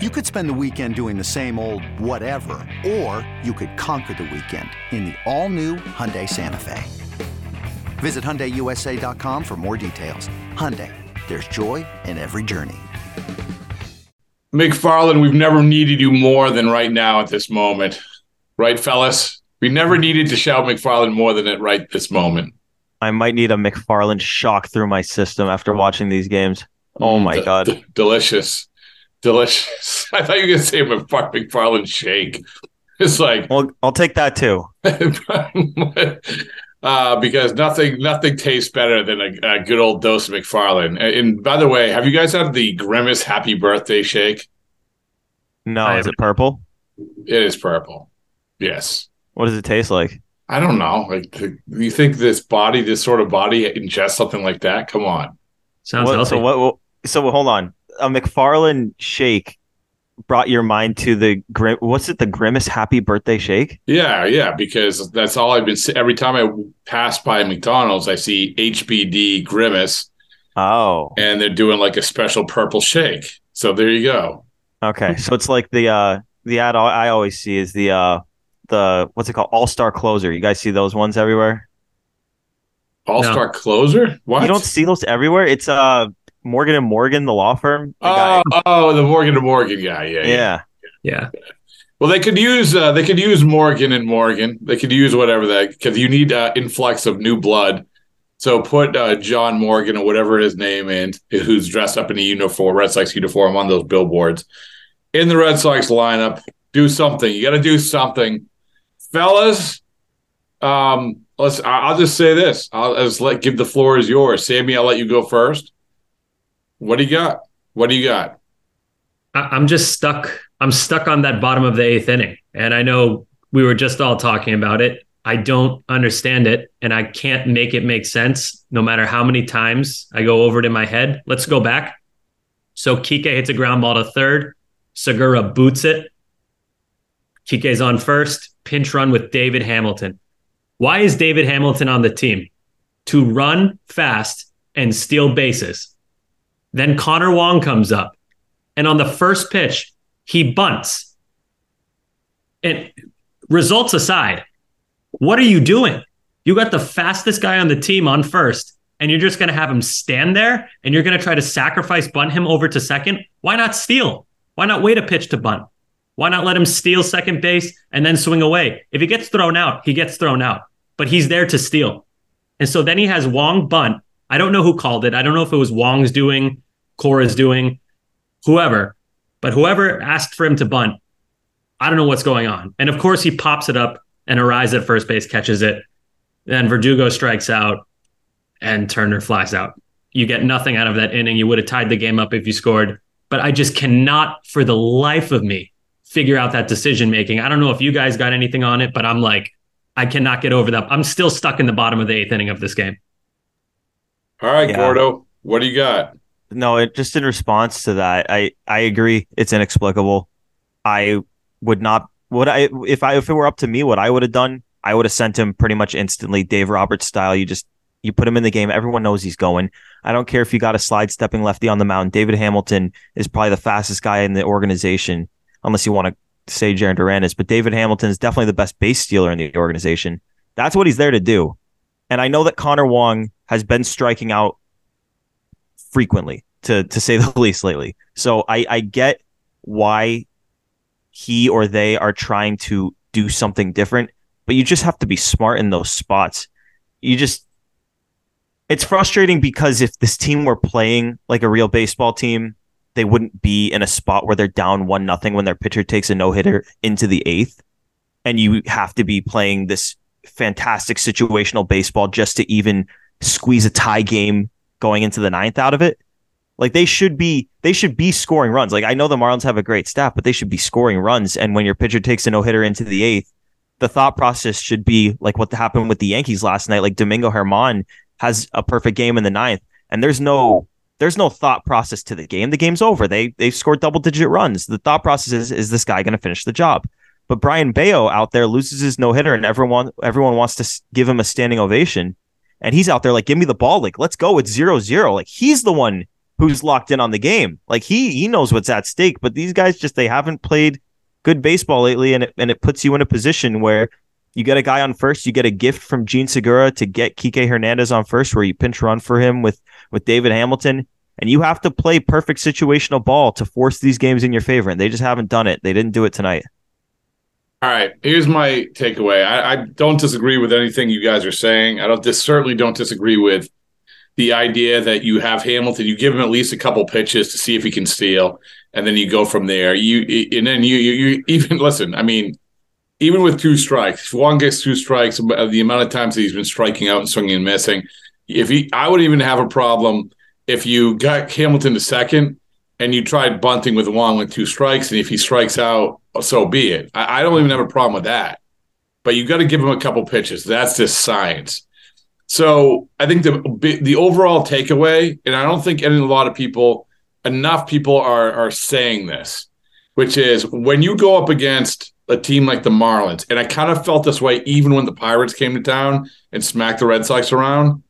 You could spend the weekend doing the same old whatever, or you could conquer the weekend in the all-new Hyundai Santa Fe. Visit HyundaiUSA.com for more details. Hyundai, there's joy in every journey. McFarland, we've never needed you more than right now at this moment. Right, fellas? We never needed to shout McFarland more than at right this moment. I might need a McFarland shock through my system after watching these games. Oh mm, my D- god. d- delicious. Delicious. I thought you were gonna say McFar- McFarland shake. It's like Well, I'll take that too. uh, because nothing nothing tastes better than a, a good old dose of McFarland. And, and by the way, have you guys had the Grimace Happy Birthday shake? No, I is it purple? It is purple. Yes. What does it taste like? I don't know. Like, do you think this body, this sort of body, ingests something like that? Come on. Sounds What- healthy. so what, what? So hold on. A McFarland shake brought your mind to the grim. What's it? The Grimace Happy Birthday Shake? Yeah, yeah, because that's all I've been. se- Every time I pass by McDonald's, I see HBD Grimace, Oh, and they're doing like a special purple shake. So there you go. okay. So it's like the uh the ad I I always see is the uh the what's it called All Star Closer. You guys see those ones everywhere? All star closer. What? You don't see those everywhere. It's uh Morgan and Morgan, the law firm. The guy- Oh, oh, the Morgan and Morgan guy. Yeah, yeah. yeah. yeah. Well, they could use uh, they could use Morgan and Morgan. They could use whatever that because you need uh, influx of new blood. So put uh, John Morgan or whatever his name is, who's dressed up in a uniform, Red Sox uniform, on those billboards in the Red Sox lineup. Do something. You got to do something, fellas. Um, let's. I- I'll just say this. I'll just let give the floor is yours, Sammy. I'll let you go first. What do you got? What do you got? I, I'm just stuck. I'm stuck on that bottom of the eighth inning. And I know we were just all talking about it. I don't understand it and I can't make it make sense no matter how many times I go over it in my head. Let's go back. So Kike hits a ground ball to third. Segura boots it. Kike's on first. Pinch run with David Hamilton. Why is David Hamilton on the team? To run fast and steal bases. Then Connor Wong comes up. And on the first pitch, he bunts. And results aside, what are you doing? You got the fastest guy on the team on first, and you're just going to have him stand there and you're going to try to sacrifice bunt him over to second. Why not steal? Why not wait a pitch to bunt? Why not let him steal second base and then swing away? If he gets thrown out, he gets thrown out, but he's there to steal. And so then he has Wong bunt. I don't know who called it. I don't know if it was Wong's doing, Cora's doing, whoever, but whoever asked for him to bunt, I don't know what's going on. And of course, he pops it up and Arraez at first base catches it. Then Verdugo strikes out and Turner flies out. You get nothing out of that inning. You would have tied the game up if you scored. But I just cannot, for the life of me, figure out that decision making. I don't know if you guys got anything on it, but I'm like, I cannot get over that. I'm still stuck in the bottom of the eighth inning of this game. All right, Yeah. Gordo, what do you got? No, it, just in response to that, I I agree. It's inexplicable. I would not. Would I if I if it were up to me, what I would have done, I would have sent him pretty much instantly, Dave Roberts style. You just you put him in the game. Everyone knows he's going. I don't care if you got a slide stepping lefty on the mound. David Hamilton is probably the fastest guy in the organization, unless you want to say Jarren Duran is. But David Hamilton is definitely the best base stealer in the organization. That's what he's there to do. And I know that Connor Wong has been striking out frequently, to to say the least, lately. So I I get why he or they are trying to do something different, but you just have to be smart in those spots. You just it's frustrating because if this team were playing like a real baseball team, they wouldn't be in a spot where they're down one nothing when their pitcher takes a no hitter into the eighth, and you have to be playing this fantastic situational baseball just to even squeeze a tie game going into the ninth out of it. Like they should be they should be scoring runs. Like I know the Marlins have a great staff, but they should be scoring runs. And when your pitcher takes a no hitter into the eighth, the thought process should be like what happened with the Yankees last night. Like Domingo Germán has a perfect game in the ninth, and there's no there's no thought process to the game. The game's over. They they've scored double digit runs. The thought process is is this guy going to finish the job? But Brayan Bello out there loses his no hitter, and everyone everyone wants to give him a standing ovation, and he's out there like, give me the ball, like let's go. It's zero zero. Like he's the one who's locked in on the game. Like he he knows what's at stake, but these guys just they haven't played good baseball lately, and it and it puts you in a position where you get a guy on first, you get a gift from Jean Segura to get Kike Hernandez on first, where you pinch run for him with with David Hamilton. And you have to play perfect situational ball to force these games in your favor. And they just haven't done it. They didn't do it tonight. All right. Here's my takeaway. I, I don't disagree with anything you guys are saying. I don't certainly don't disagree with the idea that you have Hamilton, you give him at least a couple pitches to see if he can steal, and then you go from there. You and then you you, you even listen. I mean, even with two strikes, if one gets two strikes, uh, the amount of times that he's been striking out and swinging and missing, if he, I would even have a problem if you got Hamilton to second and you tried bunting with Wong with two strikes, and if he strikes out, so be it. I, I don't even have a problem with that. But you got to give him a couple pitches. That's just science. So I think the the overall takeaway, and I don't think any a lot of people, enough people are are saying this, which is when you go up against a team like the Marlins, and I kind of felt this way even when the Pirates came to town and smacked the Red Sox around.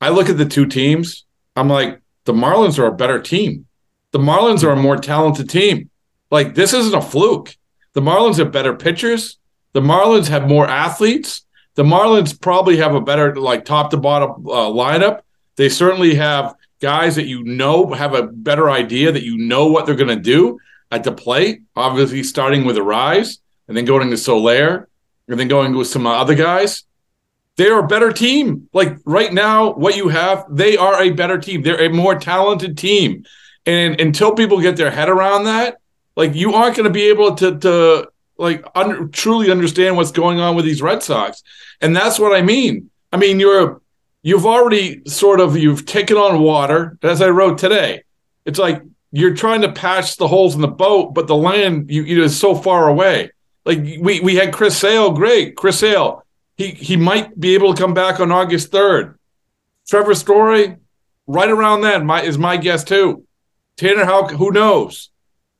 I look at the two teams, I'm like, the Marlins are a better team. The Marlins are a more talented team. Like this isn't a fluke. The Marlins have better pitchers. The Marlins have more athletes. The Marlins probably have a better like top to bottom uh, lineup. They certainly have guys that you know have a better idea that you know what they're going to do at the plate. Obviously, starting with Arraez and then going to Soler and then going with some other guys. They're a better team. Like right now, what you have, they are a better team. They're a more talented team. And until people get their head around that, like you aren't going to be able to to like un- truly understand what's going on with these Red Sox. And that's what I mean. I mean, you're you've already sort of you've taken on water, as I wrote today. It's like you're trying to patch the holes in the boat, but the land you, you know, is so far away. Like we we had Chris Sale, great Chris Sale. He he might be able to come back on August third. Trevor Story, right around then, my is my guess too. Tanner Houck, who knows?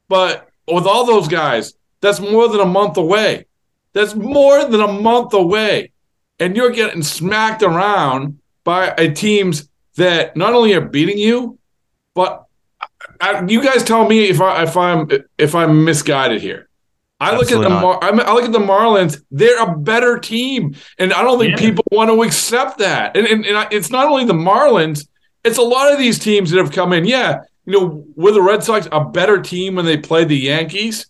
But with all those guys, that's more than a month away. That's more than a month away. And you're getting smacked around by teams that not only are beating you, but I, you guys tell me if I if I'm if I'm misguided here. I look at the Mar- I look at the Marlins. They're a better team, and I don't think yeah. people want to accept that. And, and, and it's not only the Marlins; it's a lot of these teams that have come in. Yeah, you know, were the Red Sox a better team when they played the Yankees?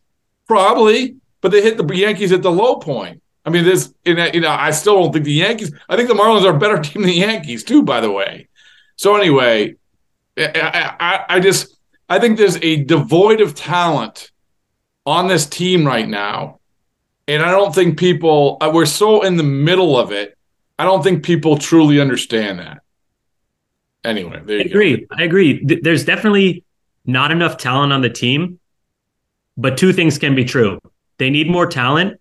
Probably, but they hit the Yankees at the low point. I mean, this, you know, I still don't think the Yankees. I think the Marlins are a better team than the Yankees too. By the way, so anyway, I, I, I just I think there's a devoid of talent on this team right now, and I don't think people. Uh, we're so in the middle of it. I don't think people truly understand that anyway, I agree. Go. I agree. There's definitely not enough talent on the team, but two things can be true. They need more talent,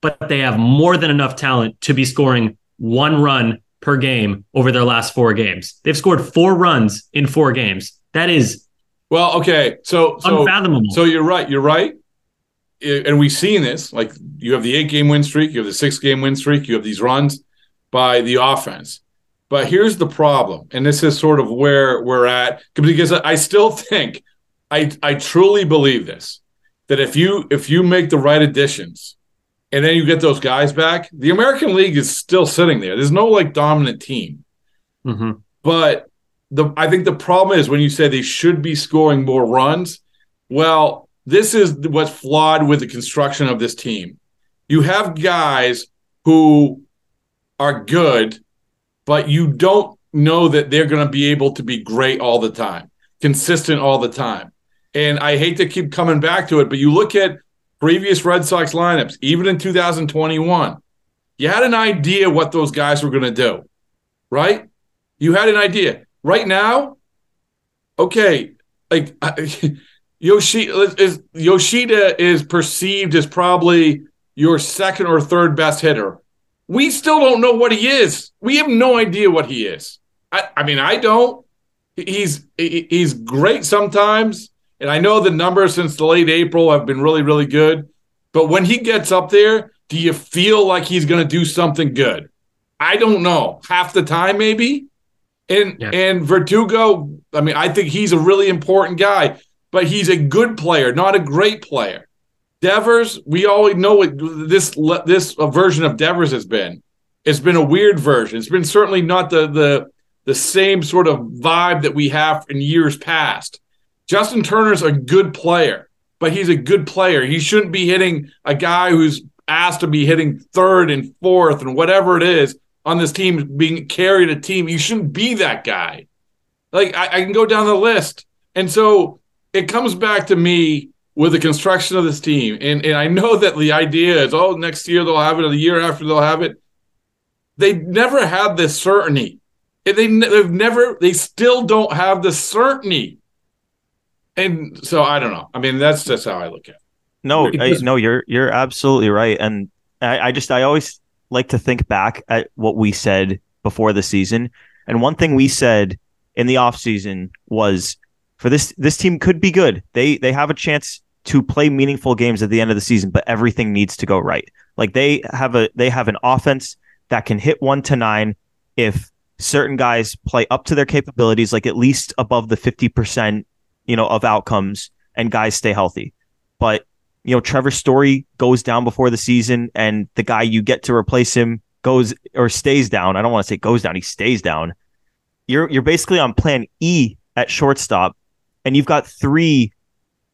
but they have more than enough talent to be scoring one run per game over their last four games. They've scored four runs in four games. That is well, okay. So, so unfathomable. So you're right. You're right. And we've seen this. Like you have the eight game win streak, you have the six game win streak, you have these runs by the offense. But here's the problem, and this is sort of where we're at because I still think I I truly believe this that if you if you make the right additions and then you get those guys back, the American League is still sitting there. There's no like dominant team. Mm-hmm. But the I think the problem is when you say they should be scoring more runs. Well, this is what's flawed with the construction of this team. You have guys who are good but you don't know that they're going to be able to be great all the time, consistent all the time. And I hate to keep coming back to it, but you look at previous Red Sox lineups, even in 2021, you had an idea what those guys were going to do, right? You had an idea. Right now, okay, like Yoshida is Yoshida is perceived as probably your second or third best hitter we still don't know what he is. We have no idea what he is. I, I mean, I don't. He's he's great sometimes, and I know the numbers since the late April have been really really good. But when he gets up there, do you feel like he's going to do something good? I don't know. Half the time, maybe. And Yeah. and Verdugo, I mean, I think he's a really important guy, but he's a good player, not a great player. Devers, we always know what this this version of Devers has been. It's been a weird version. It's been certainly not the the the same sort of vibe that we have in years past. Justin Turner's a good player, but he's a good player. He shouldn't be hitting a guy who's asked to be hitting third and fourth and whatever it is on this team being carried a team. You shouldn't be that guy. Like I, I can go down the list. And so it comes back to me with the construction of this team. And and I know that the idea is, oh, next year they'll have it, or the year after they'll have it. They never had this certainty. They they've never they still don't have the certainty. And so I don't know. I mean, that's just how I look at it. No, I, no, you're you're absolutely right, and I, I just I always like to think back at what we said before the season, and one thing we said in the offseason was for this this team could be good. They they have a chance to play meaningful games at the end of the season, but everything needs to go right. Like they have a they have an offense that can hit one to nine if certain guys play up to their capabilities, like at least above the fifty percent, you know, of outcomes, and guys stay healthy. But you know, Trevor Story goes down before the season, and the guy you get to replace him goes or stays down. I don't want to say goes down; he stays down. You're you're basically on Plan E at shortstop, and you've got three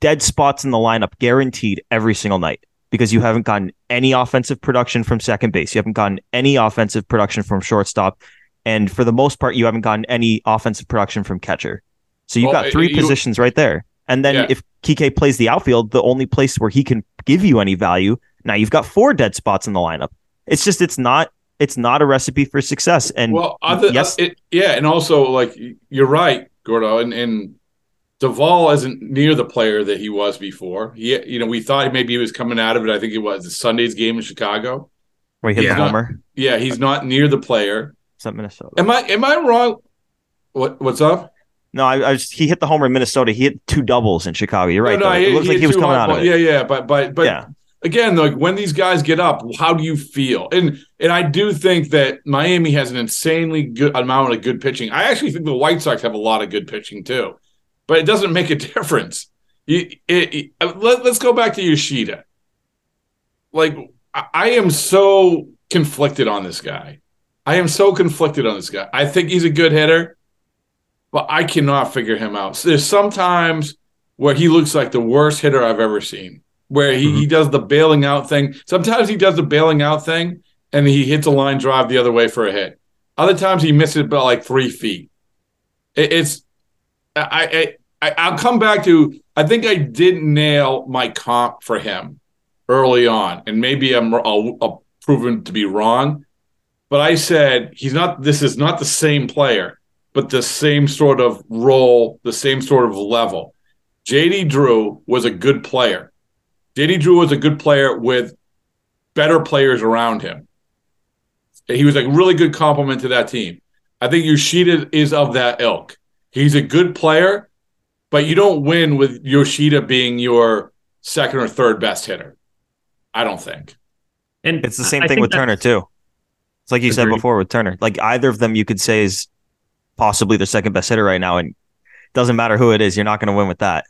dead spots in the lineup guaranteed every single night because you haven't gotten any offensive production from second base, you haven't gotten any offensive production from shortstop, and for the most part, you haven't gotten any offensive production from catcher. So you've Well, got uh, three you- positions right there. And then Yeah. if Kike plays the outfield, the only place where he can give you any value, now you've got four dead spots in the lineup. It's just it's not it's not a recipe for success. And well, other, yes, it, yeah, and also like you're right, Gordo, and and Duvall isn't near the player that he was before. He, you know, we thought maybe he was coming out of it. I think it was Sunday's game in Chicago. where he hit Yeah. the homer. Yeah, he's not near the player. Is that Minnesota? Am I am I wrong? What what's up? No, I, I just, he hit the homer in Minnesota. He hit two doubles in Chicago. You're right. No, no, though. it looks like he was coming hard out of ball- it. Yeah, yeah, but but but yeah. again, like when these guys get up, how do you feel? And and I do think that Miami has an insanely good amount of good pitching. I actually think the White Sox have a lot of good pitching too, but it doesn't make a difference. You, it, it- uh, let, us go back to Yoshida. Like I, I am so conflicted on this guy. I am so conflicted on this guy. I think he's a good hitter, but I cannot figure him out. So there's sometimes where he looks like the worst hitter I've ever seen where he, mm-hmm. he does the bailing out thing. Sometimes he does the bailing out thing and he hits a line drive the other way for a hit. Other times he misses it by like three feet. It, it's I, I I'll come back to I think I did nail my comp for him early on, and maybe I'm I'll, I'll proven to be wrong. But I said he's not. This is not the same player, but the same sort of role, the same sort of level. JD Drew was a good player. JD Drew was a good player with better players around him. He was a really good complement to that team. I think Yoshida is of that ilk. He's a good player, but you don't win with Yoshida being your second or third best hitter. I don't think. And It's the same I thing with Turner too. It's like you said before with Turner. Like either of them, you could say is possibly the second best hitter right now, and doesn't matter who it is, you're not going to win with that.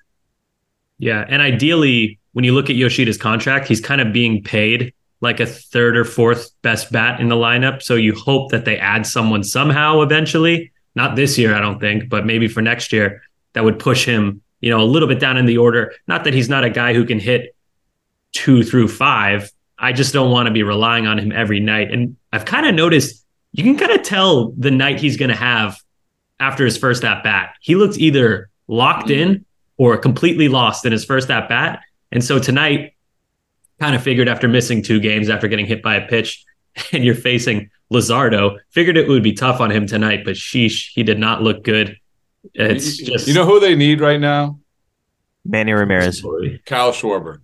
Yeah, and ideally, when you look at Yoshida's contract, he's kind of being paid like a third or fourth best bat in the lineup. So you hope that they add someone somehow eventually. Not this year, I don't think, but maybe for next year that would push him, you know, a little bit down in the order. Not that he's not a guy who can hit two through five. I just don't want to be relying on him every night. And I've kind of noticed you can kind of tell the night he's going to have after his first at bat. He looks either locked in or completely lost in his first at bat. And so tonight, kind of figured after missing two games after getting hit by a pitch, and you're facing Luzardo, figured it would be tough on him tonight, but sheesh, he did not look good. It's you, just you know who they need right now? Manny Ramirez. Kyle Schwarber.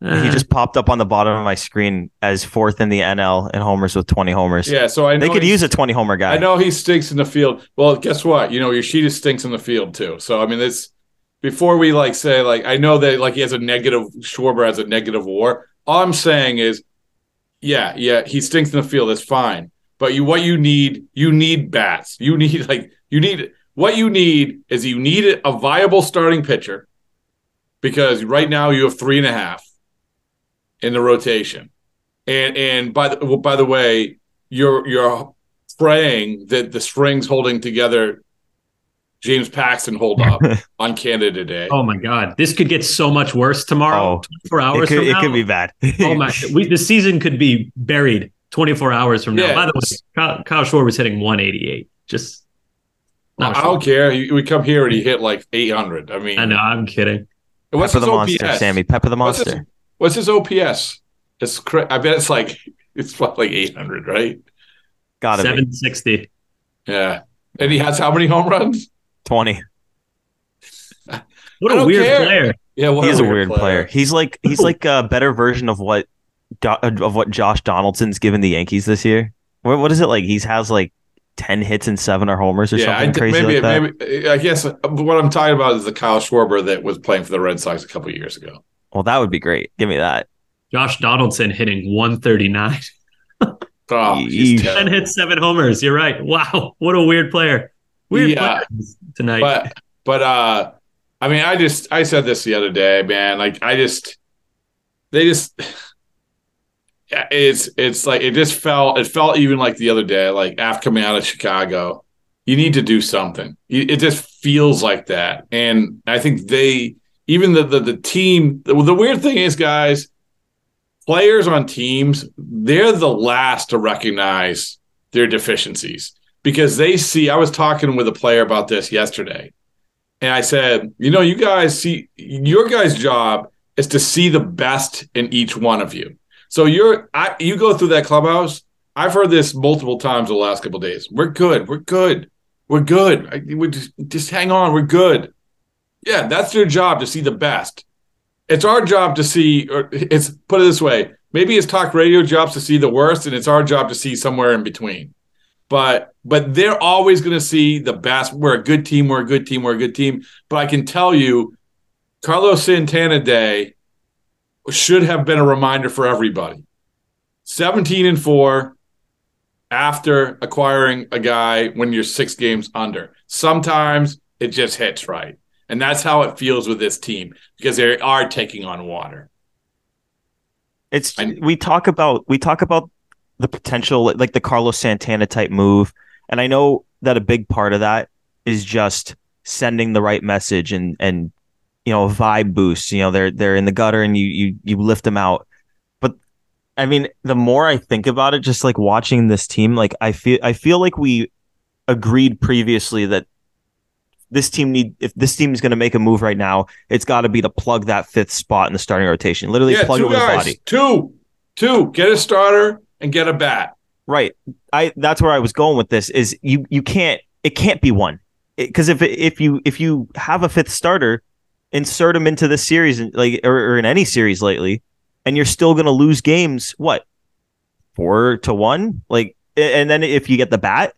He Uh, just popped up on the bottom of my screen as fourth in the NL in homers with 20 homers. Yeah, so I know they could use a 20 homer guy. I know he stinks in the field. Well, guess what? You know, your Yoshida stinks in the field too. So I mean, this before we like say like I know that like he has a negative Schwarber has a negative WAR. All I'm saying is, yeah, yeah, he stinks in the field. That's fine. But you what you need, you need bats. You need like you need what you need is you need a viable starting pitcher because right now you have three and a half in the rotation. And and by the well, by the way, you're you're praying that the strings holding together James Paxton hold up on Canada Day. Oh my God, this could get so much worse tomorrow. Oh, 24 hours it could, from it now. could be bad. oh my, we, the season could be buried 24 hours from now. Yeah. By the way, Kyle, Kyle Schwarber was hitting 188. Just, not I sure. don't care. We come here and he hit like 800. I mean, I know, I'm kidding. what's Pepper his the monster, OPS? Sammy. Pepper the What's his- monster. What's his OPS? It's cra- I bet it's like it's what, like 800, right? Gotta be 760. Yeah. And he has how many home runs? Twenty. What a weird care. player. Yeah, what He a weird player. He's like he's like a better version of what of what Josh Donaldson's given the Yankees this year. What, what is it like? He has like ten hits and seven or homers or Yeah, something d- crazy maybe, like that. maybe. I guess uh, what I'm talking about is the Kyle Schwarber that was playing for the Red Sox a couple years ago. Well, that would be great. Give me that. Josh Donaldson hitting 139. Oh, he's 10 hits, seven homers. You're right. Wow. What a weird player. Weird Yeah. tonight. but but uh I mean I just I said this the other day, man. Like I just they just it's it's like it just felt it felt even like the other day, like after coming out of Chicago, you need to do something. It just feels like that, and I think they even the the, the team. The, the weird thing is, guys, players on teams they're the last to recognize their deficiencies because they see. I was talking with a player about this yesterday, and I said, you know, you guys see your guys' job is to see the best in each one of you. So you're I, you go through that clubhouse. I've heard this multiple times the last couple days. We're good. We're good. We're good. We just just hang on. We're good. Yeah, that's your job to see the best. It's our job to see, or it's put it this way. Maybe it's talk radio jobs to see the worst, and it's our job to see somewhere in between. But but they're always going to see the best. We're a good team. We're a good team. We're a good team. But I can tell you, Carlos Santana Day should have been a reminder for everybody. 17 and 4 after acquiring a guy when you're six games under. Sometimes it just hits right. And that's how it feels with this team because they are taking on water. It's I- we talk about we talk about the potential like the Carlos Santana type move, and I know that a big part of that is just sending the right message and and you know vibe boost. You know they're they're in the gutter and you you you lift them out. But I mean, the more I think about it, just like watching this team, like I feel I feel like we agreed previously that this team need if this team is going to make a move right now, it's got to be to plug that fifth spot in the starting rotation. Literally yeah, plug it with guys. body. Two. Two. Get a starter and get a bat. Right. I that's where I was going with this is you you can't it can't be one because if if you if you have a fifth starter, insert him into this series and like or, or in any series lately, and you're still going to lose games. What four to one? Like and then if you get the bat,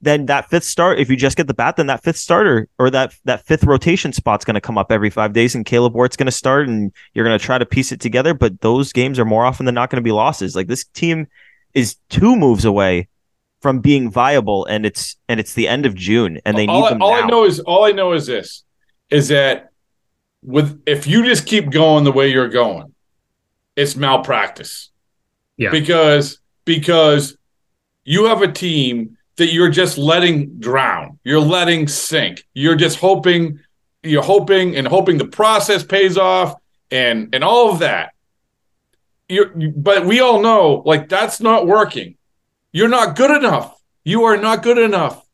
then that fifth start. If you just get the bat, then that fifth starter or that that fifth rotation spot's going to come up every five days, and Kaleb Ort's going to start, and you're going to try to piece it together. But those games are more often than not going to be losses. Like this team is two moves away from being viable, and it's and it's the end of June, and they need all, them all now. I know is all I know is this is that with if you just keep going the way you're going, it's malpractice. Yeah. Because because you have a team that you're just letting drown. You're letting sink. You're just hoping you're hoping and hoping the process pays off and and all of that. You're but we all know like that's not working. You're not good enough. You are not good enough.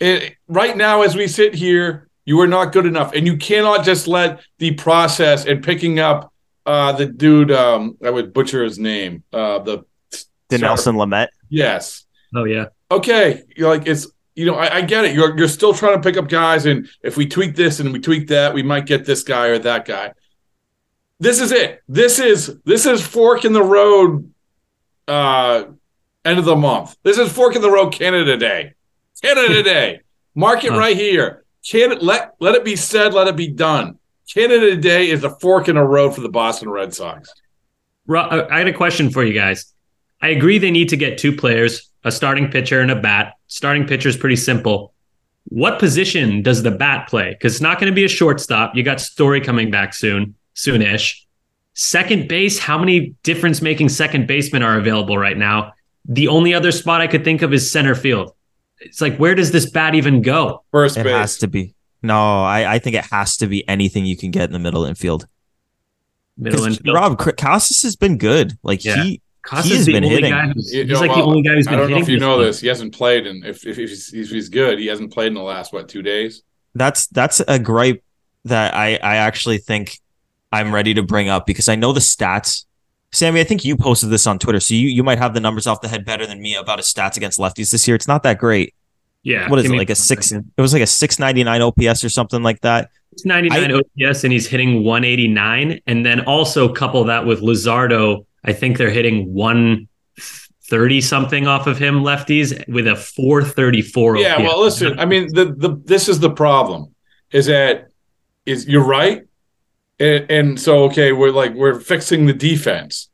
It, right now, as we sit here, you are not good enough, and you cannot just let the process and picking up uh, the dude. Um, I would butcher his name. Uh, the Dinelson Lamet. Yes. Oh, yeah. Okay. You're like it's. You know, I, I get it. You're you're still trying to pick up guys, and if we tweak this and we tweak that, we might get this guy or that guy. This is it. This is this is fork in the road. Uh, end of the month. This is fork in the road Canada Day. Canada Day. Mark it right here. Canada, let let it be said. Let it be done. Canada Day is a fork in the road for the Boston Red Sox. I I had a question for you guys. I agree they need to get two players a starting pitcher and a bat. Starting pitcher is pretty simple. What position does the bat play? Because it's not going to be a shortstop. You got Story coming back soon, soonish. Second base, how many difference making second basemen are available right now? The only other spot I could think of is center field. It's like, where does this bat even go? First It base. has to be. No, I, I think it has to be anything you can get in the middle infield. Middle infield. Rob K- Casas has been good. Like Yeah. he, Casas he has been hitting. guy who's, You he's know, like the only guy who's been I don't know hitting if you know one. this. He hasn't played, and if, if, he's, if he's good, he hasn't played in the last what two days. that's that's a gripe that I I actually think I'm ready to bring up because I know the stats. Sammy, I think you posted this on Twitter, so you you might have the numbers off the head better than me about his stats against lefties this year. It's not that great. Yeah. What is it like a one six? second. It was like a six ninety nine OPS or something like that. It's 99 OPS and he's hitting 189. And then also couple that with Luzardo. I think they're hitting 130 something off of him, lefties, with a 434 Yeah, OPS. well, listen. I mean, the the this is the problem. Is that is you're right, and, and so okay, we're like we're fixing the defense,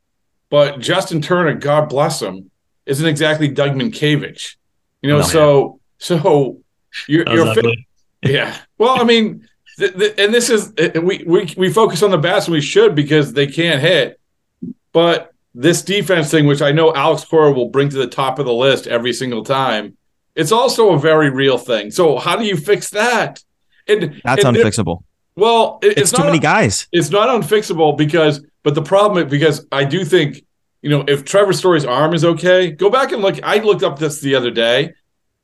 but Justin Turner, God bless him, isn't exactly Doug Mientkiewicz. You know, No. so so you're you're fi- yeah. Well, I mean, th- th- and this is uh, we we we focus on the bats and we should because they can't hit, but this defense thing, which I know Alex Cora will bring to the top of the list every single time, it's also a very real thing. So how do you fix that? And, That's and unfixable. Well, it- It's, it's, too not many guys. it's not unfixable because but the problem is because I do think you know if Trevor Story's arm is okay, go back and look. I looked up this the other day.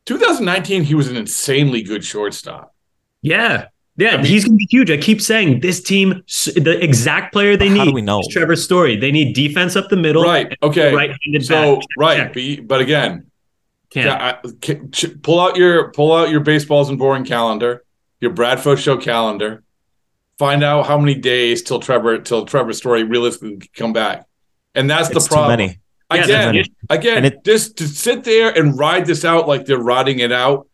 2019, he was an insanely good shortstop. Yeah. Yeah, I mean- he's going to be huge. I keep saying this team, the exact player they How need do we know? is Trevor Story. They need defense up the middle. Right. Okay. Right-handed So bat. right, but, but again, Can't. yeah, I, ca- ch- pull out your pull out your baseballs and boring calendar, your Bradford show calendar. Find out how many days till Trevor till Trevor Story realistically can come back, and that's It's the problem. too many. Yeah, Again, that's the issue. again, And it- just to sit there and ride this out like they're riding it out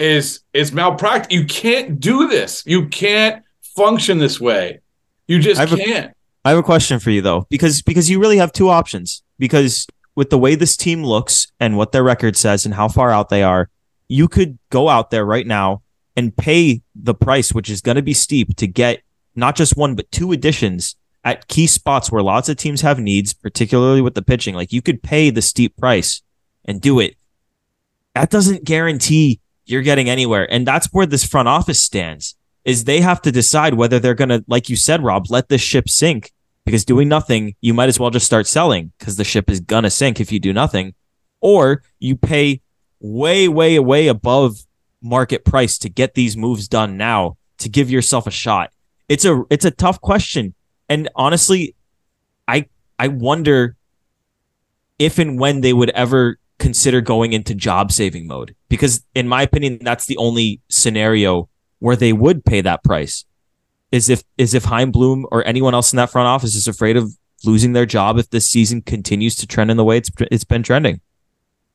is is malpractice. You can't do this. You can't function this way. You just I've can't. I have a question for you though, because because you really have two options. Because with the way this team looks and what their record says and how far out they are, you could go out there right now and pay the price, which is going to be steep, to get not just one but two additions at key spots where lots of teams have needs, particularly with the pitching. Like you could pay the steep price and do it. That doesn't guarantee you're getting anywhere, and that's where this front office stands is they have to decide whether they're going to, like you said, Rob, let this ship sink. Because doing nothing, you might as well just start selling because the ship is going to sink if you do nothing. Or you pay way, way, way above market price to get these moves done now to give yourself a shot. It's a it's a tough question. And honestly, I I wonder if and when they would ever consider going into job saving mode. Because in my opinion, that's the only scenario where they would pay that price is if is if Chaim Bloom or anyone else in that front office is afraid of losing their job if this season continues to trend in the way it's it's been trending.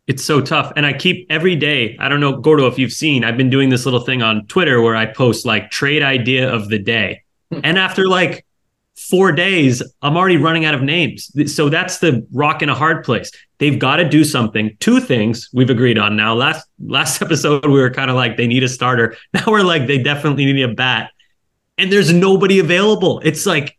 It's so tough. And I keep every day, I don't know, Gordo, if you've seen, I've been doing this little thing on Twitter where I post like trade idea of the day. Hmm. and after like four days, I'm already running out of names. So that's the rock in a hard place. They've got to do something. Two things we've agreed on now. Last last episode, we were kind of like they need a starter. Now we're like they definitely need a bat. And there's nobody available. It's like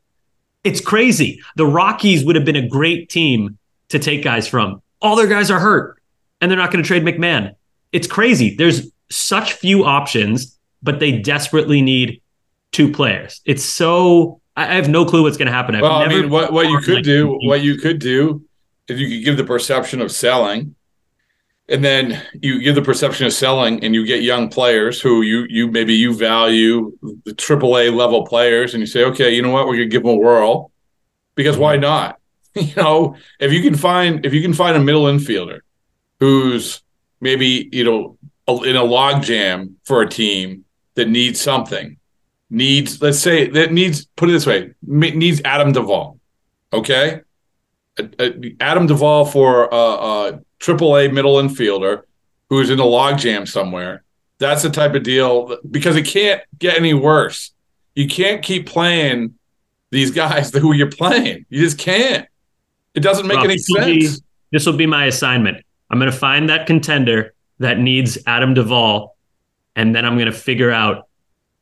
it's crazy. The Rockies would have been a great team to take guys from. All their guys are hurt and they're not going to trade McMahon. It's crazy. There's such few options, but they desperately need two players. It's so I have no clue what's going to happen. I've Well, I mean, what, what you like- could do, what you could do, is you could give the perception of selling, and then you give the perception of selling, and you get young players who you you maybe you value the AAA level players, and you say, okay, you know what, we're gonna give them a whirl, because why mm-hmm. not? You know, if you can find if you can find a middle infielder who's maybe you know in a log jam for a team that needs something needs let's say that needs put it this way needs Adam Duvall okay? Adam Duvall for a, a triple A middle infielder who's in a log jam somewhere that's the type of deal because it can't get any worse. You can't keep playing these guys who you're playing. You just can't. It doesn't make Rob, any will be- sense. This will be my assignment. I'm going to find that contender that needs Adam Duvall, and then I'm going to figure out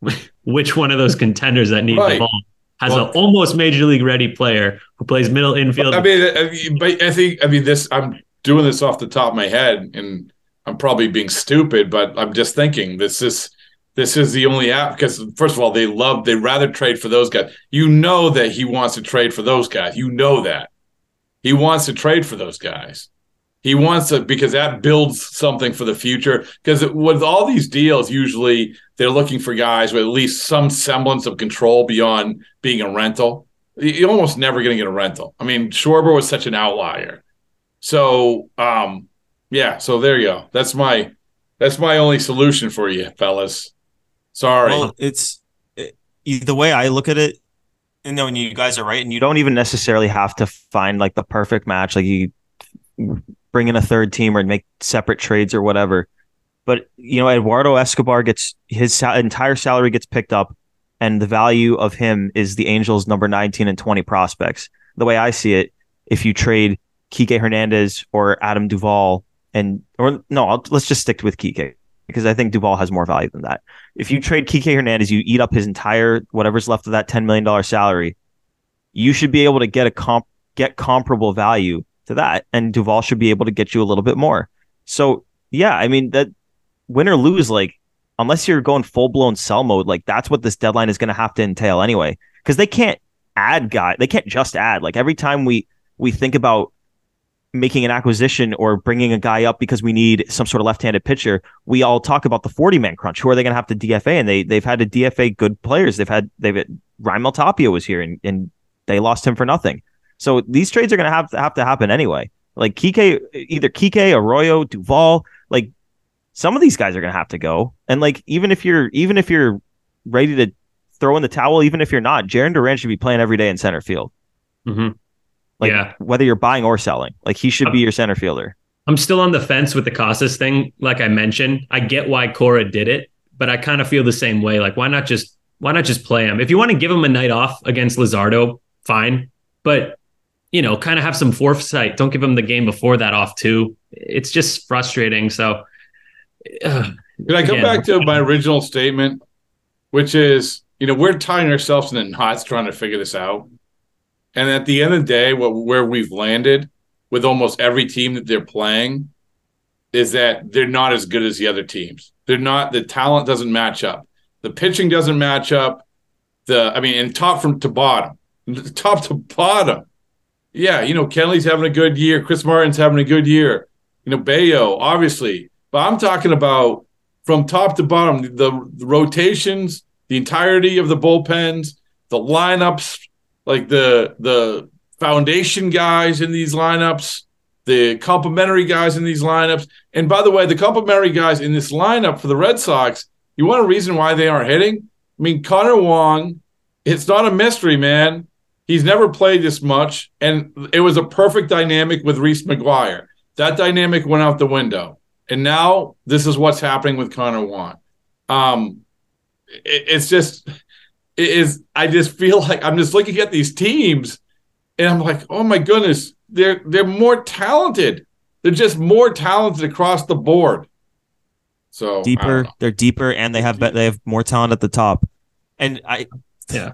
which one of those contenders that need Right. Duvall has Well- an almost major league ready player who plays middle infield. I mean, I mean, but I think I mean this. I'm doing this off the top of my head, and I'm probably being stupid, but I'm just thinking this is this is the only app because first of all, they love they rather trade for those guys. You know that he wants to trade for those guys. You know that he wants to trade for those guys. He wants to because that builds something for the future. Because with all these deals, usually they're looking for guys with at least some semblance of control beyond being a rental. You're almost never going to get a rental. I mean, Schwarber was such an outlier. So, um, yeah. So there you go. That's my that's my only solution for you, fellas. Sorry. Well, it's it, the way I look at it. You know, and you guys are right, and you don't even necessarily have to find like the perfect match. Like you bring in a third team or make separate trades or whatever. But you know, Eduardo Escobar gets his sal- entire salary gets picked up, and the value of him is the Angels' number nineteen and twenty prospects. The way I see it, if you trade Kike Hernandez or Adam Duvall, and or no, I'll, let's just stick with Kike because I think Duvall has more value than that. If you trade Kike Hernandez, you eat up his entire whatever's left of that ten million dollar salary. You should be able to get a comp get comparable value to that, and Duvall should be able to get you a little bit more. So yeah, I mean that win or lose, like unless you're going full blown sell mode, like that's what this deadline is going to have to entail anyway. Because they can't add guy, they can't just add. Like every time we we think about making an acquisition or bringing a guy up because we need some sort of left-handed pitcher, we all talk about the 40 man crunch. Who are they going to have to DFA? And they they've had to DFA good players. They've had they've Raimel Tapia was here and, and they lost him for nothing. So these trades are going to have to have to happen anyway. Like Kike, either Kike, Arroyo, Duvall, like some of these guys are going to have to go. And like even if you're even if you're ready to throw in the towel, even if you're not, Jarren Duran should be playing every day in center field. Mm-hmm. Like Yeah. whether you're buying or selling, like he should be your center fielder. I'm still on the fence with the Casas thing. Like I mentioned, I get why Cora did it, but I kind of feel the same way. Like, why not just why not just play him? If you want to give him a night off against Luzardo, fine. But you know, kind of have some foresight. Don't give him the game before that off too. It's just frustrating. So, uh, Can I come back to my original statement, which is, you know, we're tying ourselves in the knots trying to figure this out. And at the end of the day, what where we've landed with almost every team that they're playing is that they're not as good as the other teams. They're not the talent doesn't match up. The pitching doesn't match up. The I mean, and top from to bottom, top to bottom. Yeah, you know, Kenley's having a good year. Chris Martin's having a good year. You know, Bello, obviously. But I'm talking about from top to bottom, the, the rotations, the entirety of the bullpens, the lineups, like the the foundation guys in these lineups, the complementary guys in these lineups. And by the way, the complementary guys in this lineup for the Red Sox, you want a reason why they aren't hitting? I mean, Connor Wong, it's not a mystery, man. He's never played this much, and it was a perfect dynamic with Reese McGuire. That dynamic went out the window, and now this is what's happening with Connor Wong. Um, it- it's just, it is. I just feel like I'm just looking at these teams, and I'm like, oh my goodness, they're they're more talented. They're just more talented across the board. So deeper. They're deeper, and they have be- they have more talent at the top. And I, Yeah.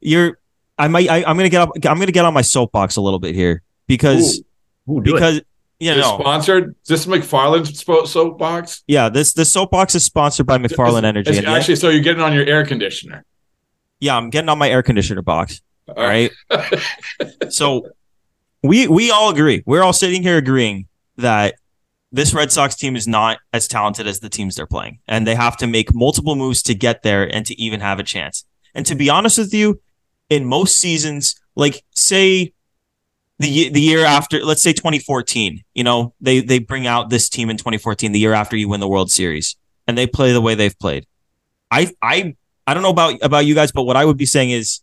you're. I might. I, I'm gonna get up. I'm gonna get on my soapbox a little bit here because ooh, it. because you Is this know sponsored? Is this McFarland's soapbox? yeah this this soapbox is sponsored by McFarland Energy. It's and actually, so you're getting on your air conditioner. yeah, I'm getting on my air conditioner box. All All right. so we we all agree. We're all sitting here agreeing that this Red Sox team is not as talented as the teams they're playing, and they have to make multiple moves to get there and to even have a chance. And to be honest with you, in most seasons, like say the the year after, let's say 2014, you know, they they bring out this team in 2014, the year after you win the World Series, and they play the way they've played. I I I don't know about about you guys, but what I would be saying is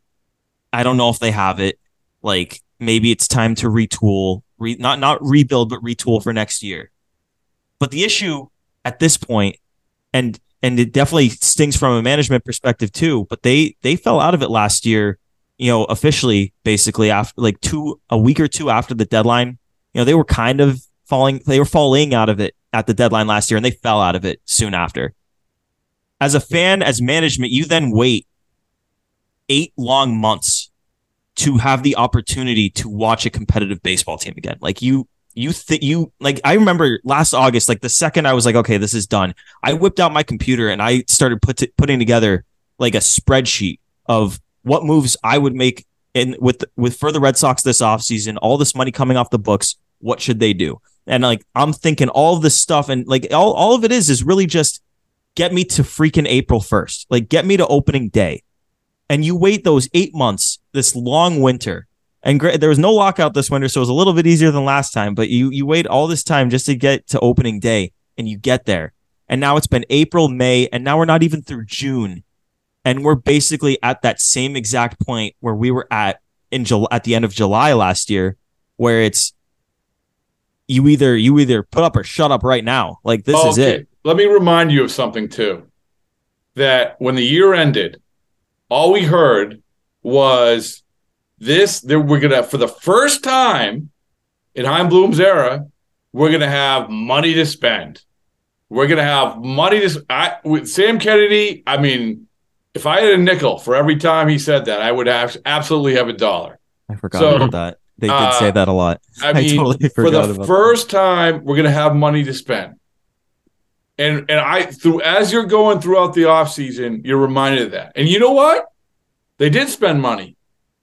I don't know if they have it. Like maybe it's time to retool, re, not not rebuild, but retool for next year. But the issue at this point, and and it definitely stings from a management perspective too. But they they fell out of it last year, you know, officially basically after like two a week or two after the deadline. You know, they were kind of falling they were falling out of it at the deadline last year and they fell out of it soon after. As a fan, as management, you then wait eight long months to have the opportunity to watch a competitive baseball team again. Like you you think you like I remember last August, like the second I was like, okay, this is done. I whipped out my computer and I started put t- putting together like a spreadsheet of what moves I would make in with with for the Red Sox this offseason, all this money coming off the books, what should they do? And like I'm thinking all of this stuff and like all, all of it is is really just get me to freaking April 1st. Like get me to opening day. And you wait those 8 months, this long winter. And great, there was no lockout this winter, so it was a little bit easier than last time, but you you wait all this time just to get to opening day and you get there. And now it's been April, May, and now we're not even through June and we're basically at that same exact point where we were at in July, at the end of July last year, where it's you either you either put up or shut up right now. Like this okay. is it. Let me remind you of something too. That when the year ended, all we heard was this. That we're gonna for the first time in Chaim Bloom's era, we're gonna have money to spend. We're gonna have money to. I, with Sam Kennedy, I mean, if I had a nickel for every time he said that, I would have absolutely have a dollar. I forgot so, about that. They did uh, say that a lot. I mean, I totally for the first that. time, we're going to have money to spend. And and I through as you're going throughout the off season, you're reminded of that. And you know what? They did spend money.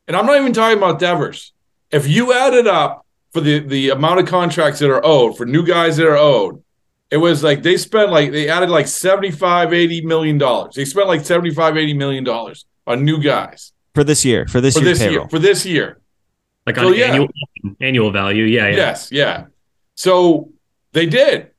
And I'm not even talking about Devers. If you add it up for the the amount of contracts that are owed for new guys that are owed, it was like they spent like they added like 75 80 million dollars. They spent like 75 80 million dollars on new guys. For this year for this, for this year for this year. Like on so, yeah. annual annual value yeah, yeah. Yes yeah. So they did.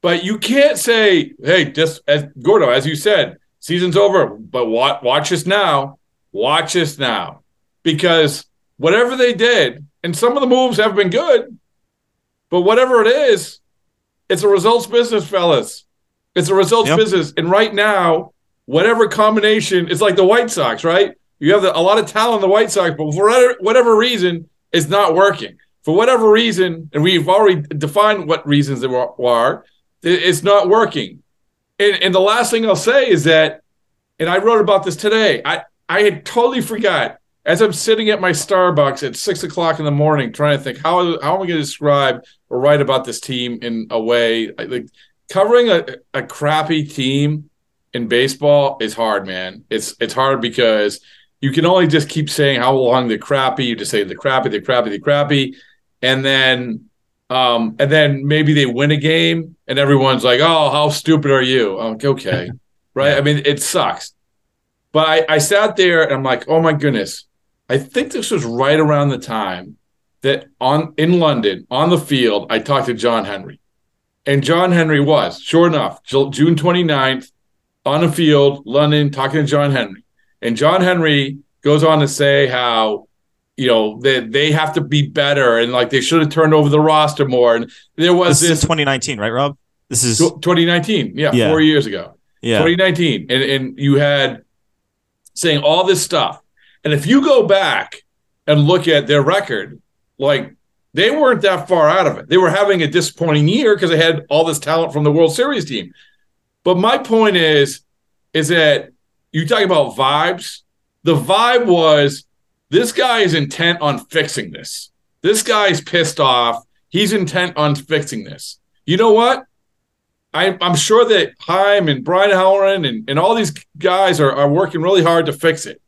But you can't say hey just as gordo as you said season's over but watch, watch us now. Watch us now. Because whatever they did and some of the moves have been good but whatever it is it's a results business, fellas. It's a results yep. business. And right now, whatever combination, it's like the White Sox, right? You have the, a lot of talent in the White Sox, but for whatever, reason, it's not working. For whatever reason, and we've already defined what reasons there are, it's not working. And, and the last thing I'll say is that, and I wrote about this today, I, I had totally forgot as I'm sitting at my Starbucks at six o'clock in the morning, trying to think how how am I going to describe or write about this team in a way like covering a, a crappy team in baseball is hard, man. It's it's hard because you can only just keep saying how long they're crappy. You just say the crappy, the crappy, the crappy, and then um, and then maybe they win a game and everyone's like, "Oh, how stupid are you?" I'm like, "Okay, right." I mean, it sucks. But I, I sat there and I'm like, "Oh my goodness, I think this was right around the time that on in London on the field, I talked to John Henry. And John Henry was, sure enough, June 29th on the field, London, talking to John Henry. And John Henry goes on to say how, you know, they, they have to be better and like they should have turned over the roster more. And there was this, this 2019, right, Rob? This is 2019. Yeah, yeah. four years ago. Yeah. 2019. And, and you had saying all this stuff. And if you go back and look at their record, like they weren't that far out of it. They were having a disappointing year because they had all this talent from the World Series team. But my point is, is that you talk about vibes. The vibe was this guy is intent on fixing this. This guy's pissed off. He's intent on fixing this. You know what? I, am sure that Chaim and Brian O'Halloran and, and all these guys are, are working really hard to fix it.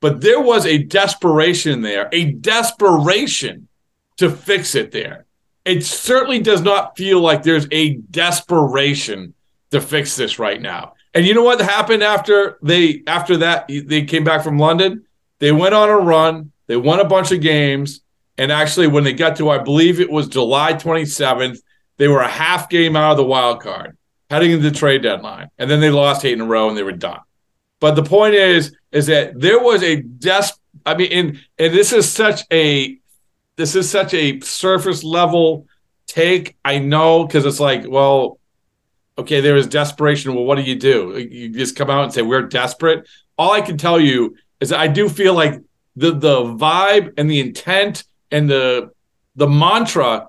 But there was a desperation there, a desperation to fix it there. It certainly does not feel like there's a desperation to fix this right now. And you know what happened after they after that they came back from London? They went on a run, they won a bunch of games, and actually when they got to I believe it was July 27th, they were a half game out of the wild card heading into the trade deadline. And then they lost eight in a row and they were done. But the point is, is that there was a des. I mean, and and this is such a this is such a surface level take. I know because it's like, well, okay, there is desperation. Well, what do you do? You just come out and say we're desperate. All I can tell you is I do feel like the the vibe and the intent and the the mantra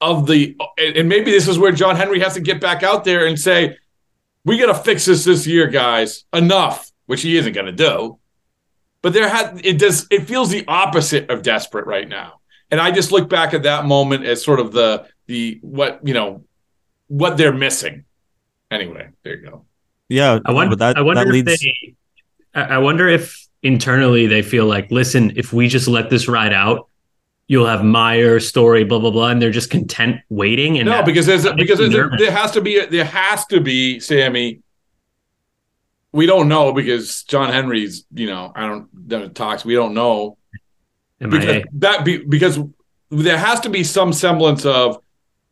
of the and maybe this is where John Henry has to get back out there and say, "We got to fix this this year, guys. Enough," which he isn't going to do. But there had it does it feels the opposite of desperate right now. And I just look back at that moment as sort of the the what you know what they're missing. Anyway, there you go. Yeah, I wonder. that, I wonder that if they. I I wonder if internally they feel like, listen, if we just let this ride out, you'll have Mayer story, blah blah blah, and they're just content waiting. And no, that- because there's that because me there, there has to be there has to be Sammy. We don't know because John Henry's you know I don't talks we don't know because that be because there has to be some semblance of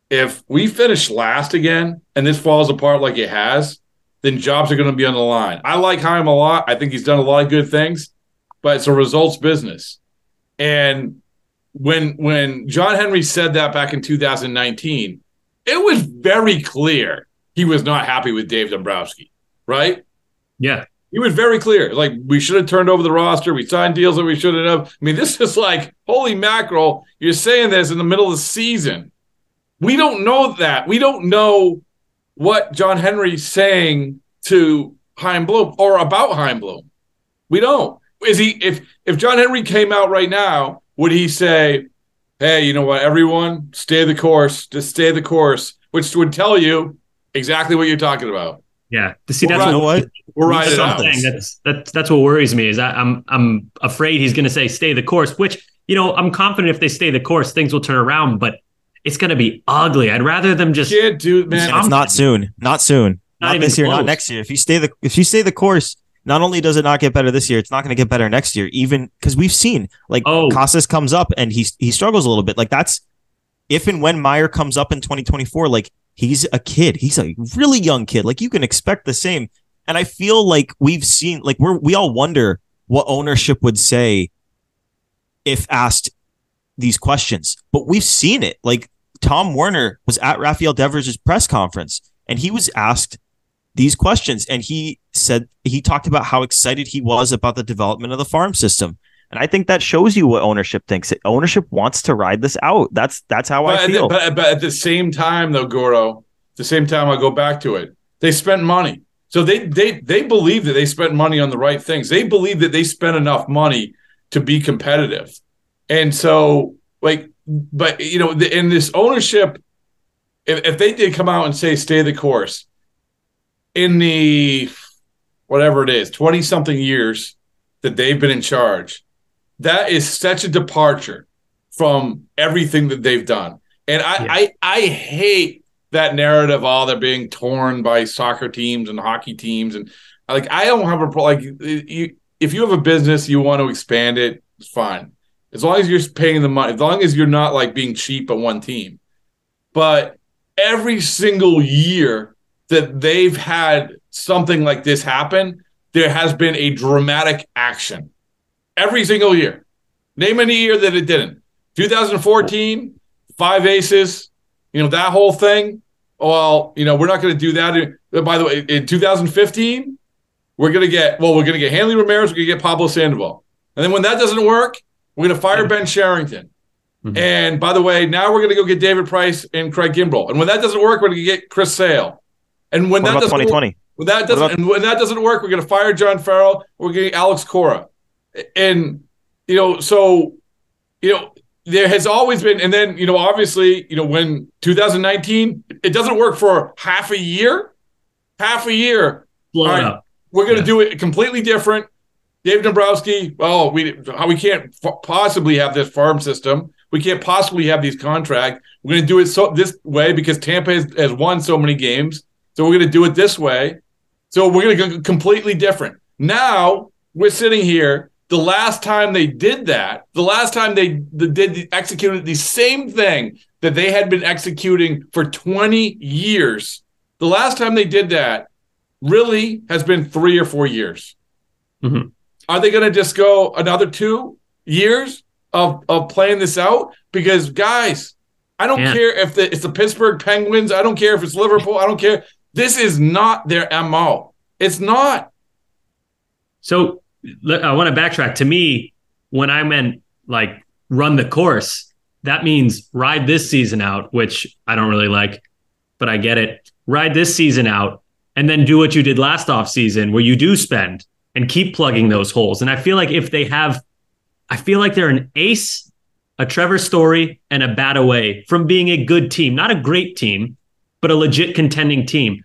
if we finish last again and this falls apart like it has, then jobs are going to be on the line. I like Chaim a lot. I think he's done a lot of good things, but it's a results business. And when when John Henry said that back in 2019, it was very clear he was not happy with Dave Dombrowski, right? Yeah, He was very clear. Like we should have turned over the roster. We signed deals that we shouldn't have. I mean, this is like holy mackerel. You're saying this in the middle of the season. We don't know that. We don't know what John Henry's saying to Chaim Bloom or about Chaim Bloom. We don't. Is he if if John Henry came out right now, would he say, "Hey, you know what? Everyone, stay the course. Just stay the course," which would tell you exactly what you're talking about. Yeah. To see Well, that's right. you what? We're We riding it saw out. this. saying. That's that's that's what worries me is I, I'm I'm afraid he's going to say stay the course, which you know I'm confident if they stay the course, things will turn around, but it's going to be ugly. I'd rather them just Can't do man. It's not soon. Not soon. Not Not, this year. Not next year. If you stay the if you stay the course, not only does it not get better this year, it's not going to get better next year. Even because we've seen like Oh. Casas comes up and he he struggles a little bit. Like that's if and when Mayer comes up in 2024, like he's a kid. He's a really young kid. Like you can expect the same. And I feel like we've seen like we're we all wonder what ownership would say if asked these questions. But we've seen it. Like Tom Werner was at Rafael Devers' press conference and he was asked these questions and he said he talked about how excited he was about the development of the farm system. And I think that shows you what ownership thinks. Ownership wants to ride this out. That's that's how But I at, the, feel. but, but at the same time, though, Goro, at the same time, I'll go back to it. They spent money, so they they they believe that they spent money on the right things. They believe that they spent enough money to be competitive, and so like, but you know, the, in this ownership, if, if they did come out and say stay the course, in the whatever it is, twenty something years that they've been in charge, that is such a departure from everything that they've done. And I, Yeah. I, I hate that narrative. All oh, they're being torn by soccer teams and hockey teams, and like I don't have a like you. If you have a business, you want to expand it. It's fine, as long as you're paying the money. As long as you're not like being cheap at one team. But every single year that they've had something like this happen, there has been a dramatic action. Every single year. Name any year that it didn't. 2014, five aces, you know, that whole thing. Well, you know, we're not going to do that. By the way, in 2015, we're going to get, well, we're going to get Hanley Ramirez, we're going to get Pablo Sandoval. And then when that doesn't work, we're going to fire Ben Cherington. Mhm. And by the way, now we're going to go get David Price and Craig Kimbrel. And when that doesn't work, we're going to get Chris Sale. And when what that doesn't work, when that doesn't about- and when that doesn't work, we're going to fire John Farrell. We're going to get Alex Cora, and you know, so you know, there has always been, and then you know, obviously, you know, when 2019, it doesn't work for half a year, half a year. blow All it right. up. We're going to Yeah. do it completely different. Dave Dombrowski, oh, we how we can't f- possibly have this farm system. We can't possibly have these contracts. We're going to do it so this way because Tampa has, has won so many games. So we're going to do it this way. So we're going to go completely different. Now we're sitting here. The last time they did that, the last time they they did executed the same thing that they had been executing for 20 years. The last time they did that really has been three or four years. Mhm. Are they going to just go another two years of of playing this out? Because guys, I don't Yeah. care if the, it's the Pittsburgh Penguins. I don't care if it's Liverpool. I don't care. This is not their mo. It's not. So I want to backtrack. To me, when I meant like run the course, that means ride this season out, which I don't really like, but I get it. Ride this season out and then do what you did last offseason where you do spend and keep plugging those holes. And I feel like if they have, I feel like they're an ace, a Trevor Story, and a bat away from being a good team, not a great team, but a legit contending team.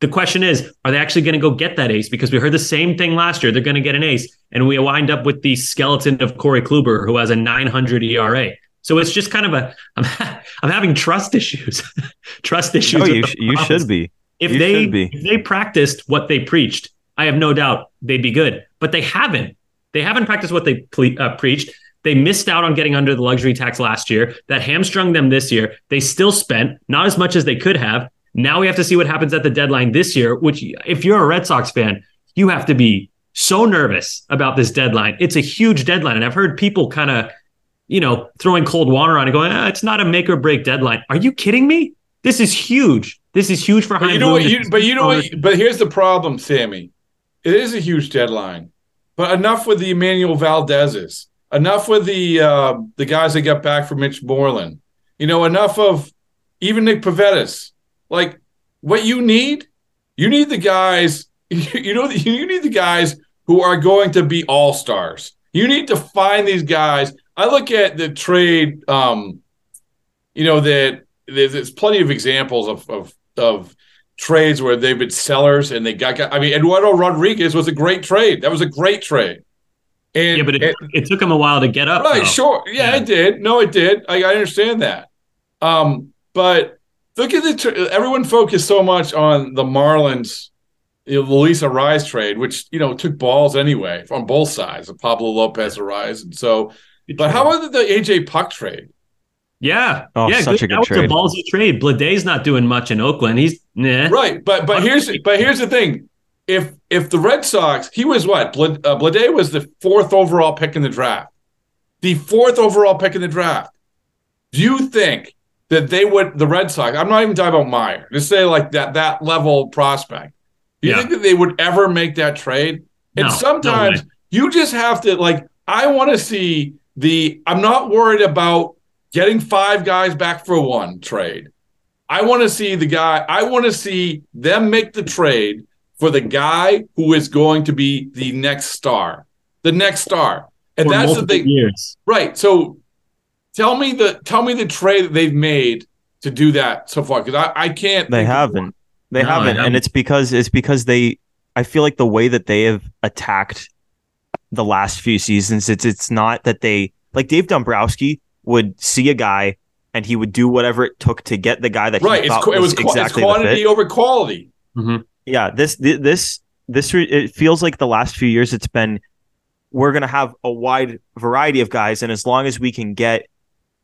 The question is, are they actually going to go get that ace? Because we heard the same thing last year. They're going to get an ace. And we wind up with the skeleton of Corey Kluber, who has a 900 ERA. So it's just kind of a, I'm, I'm having trust issues. trust issues. No, you, you should be. If You they should be. if they practiced what they preached, I have no doubt they'd be good. But they haven't. They haven't practiced what they ple- uh, preached. They missed out on getting under the luxury tax last year. That hamstrung them this year. They still spent not as much as they could have. Now we have to see what happens at the deadline this year. Which, if you're a Red Sox fan, you have to be so nervous about this deadline. It's a huge deadline, and I've heard people kind of, you know, throwing cold water on it, going, ah, "It's not a make or break deadline." Are you kidding me? This is huge. This is huge for But Heinz. you know what? You, but you know what? But here's the problem, Sammy. It is a huge deadline, but enough with the Enmanuel Valdez's. Enough with the uh, the guys that got back from Mitch Moreland. You know, enough of even Nick Pivettas. Like what you need, you need the guys. You know, you need the guys who are going to be all stars. You need to find these guys. I look at the trade. Um, you know that there's, there's plenty of examples of of of trades where they've been sellers and they got. I mean, Eduardo Rodriguez was a great trade. That was a great trade. And yeah, but it, it took him a while to get up. right, though. sure, yeah, Yeah. it did. No, it did. I, I understand that. Um, but look at the tr- everyone focused so much on the Marlins, you know, the Luis Arraez trade, which you know took balls anyway on both sides of Pablo Lopez Arraez, and so. But how about the AJ Puk trade? Yeah, Oh, yeah, such a good that was trade. a ballsy trade. Bleday's not doing much in Oakland. He's nah. Right, but but here's but here's the thing: if if the Red Sox, he was what Blad, uh, Bleday was the fourth overall pick in the draft, the fourth overall pick in the draft. Do you think that they would the Red Sox? I'm not even talking about Mayer. Just say like that that level prospect. Do you Yeah. think that they would ever make that trade? No, and no sometimes way. you just have to like. I want to see the. I'm not worried about getting five guys back for one trade. I want to see the guy. I want to see them make the trade for the guy who is going to be the next star, the next star, and for that's the thing, years. right? So, tell me the tell me the trade that they've made to do that so far because I, I can't. They haven't. They No, haven't, haven't. and it's because it's because they. I feel like the way that they have attacked the last few seasons, it's it's not that they like Dave Dombrowski would see a guy and he would do whatever it took to get the guy that Right, he it's, thought qu- it was was exactly it's the fit. quantity over quality. Mm-hmm. yeah this this this it feels like the last few years it's been we're going to have a wide variety of guys and as long as we can get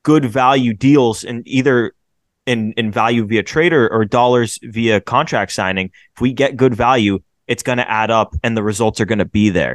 good value deals and either in in value via trade or, or dollars via contract signing if we get good value it's going to add up and the results are going to be there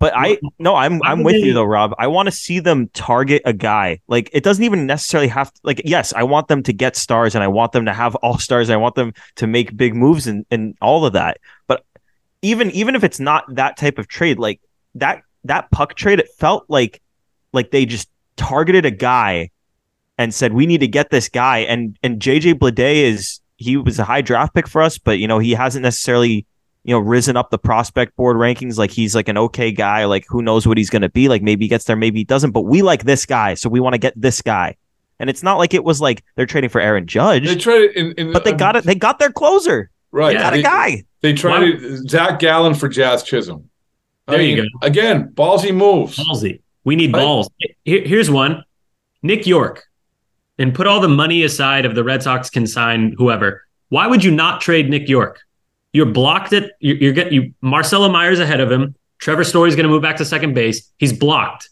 But I no, I'm I'm with you though, Rob. I want to see them target a guy. Like it doesn't even necessarily have to, like yes, I want them to get stars and I want them to have all stars. I want them to make big moves and and all of that. But even even if it's not that type of trade, like that that Puk trade, it felt like like they just targeted a guy and said we need to get this guy. And and JJ Bleday is he was a high draft pick for us, but you know he hasn't necessarily you know, risen up the prospect board rankings. Like he's like an okay guy. Like who knows what he's going to be? Like maybe he gets there, maybe he doesn't. But we like this guy, so we want to get this guy. And it's not like it was like they're trading for Aaron Judge, They traded in, in but they got it. They got their closer. right. Yeah, Got they, a guy. They traded Zac Gallen for Jazz Chisholm. I There you go. Again, ballsy moves. Ballsy. We need Right. balls. Here- here's one. Nick Yorke. And put all the money aside if the Red Sox can sign whoever. Why would you not trade Nick Yorke? You're blocked at you're, you're get you Marcelo Mayers ahead of him. Trevor Story's going to move back to second base. He's blocked.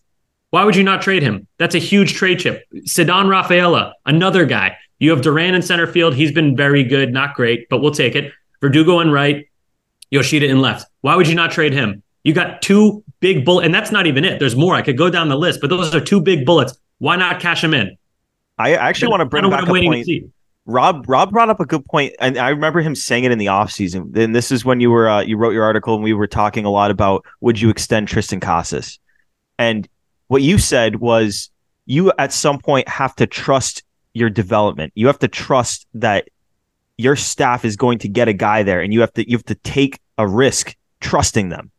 Why would you not trade him? That's a huge trade chip. Ceddanne Rafaela, another guy. You have Duran in center field. He's been very good, not great, but we'll take it. Verdugo in right, Yoshida in left. Why would you not trade him? You got two big bullets, and that's not even it. There's more. I could go down the list, but those are two big bullets. Why not cash them in? I actually want to bring back a point. Rob Rob brought up a good point, and I remember him saying it in the offseason. Then this is when you were uh, you wrote your article, and we were talking a lot about would you extend Triston Casas, and what you said was you at some point have to trust your development. You have to trust that your staff is going to get a guy there, and you have to you have to take a risk trusting them.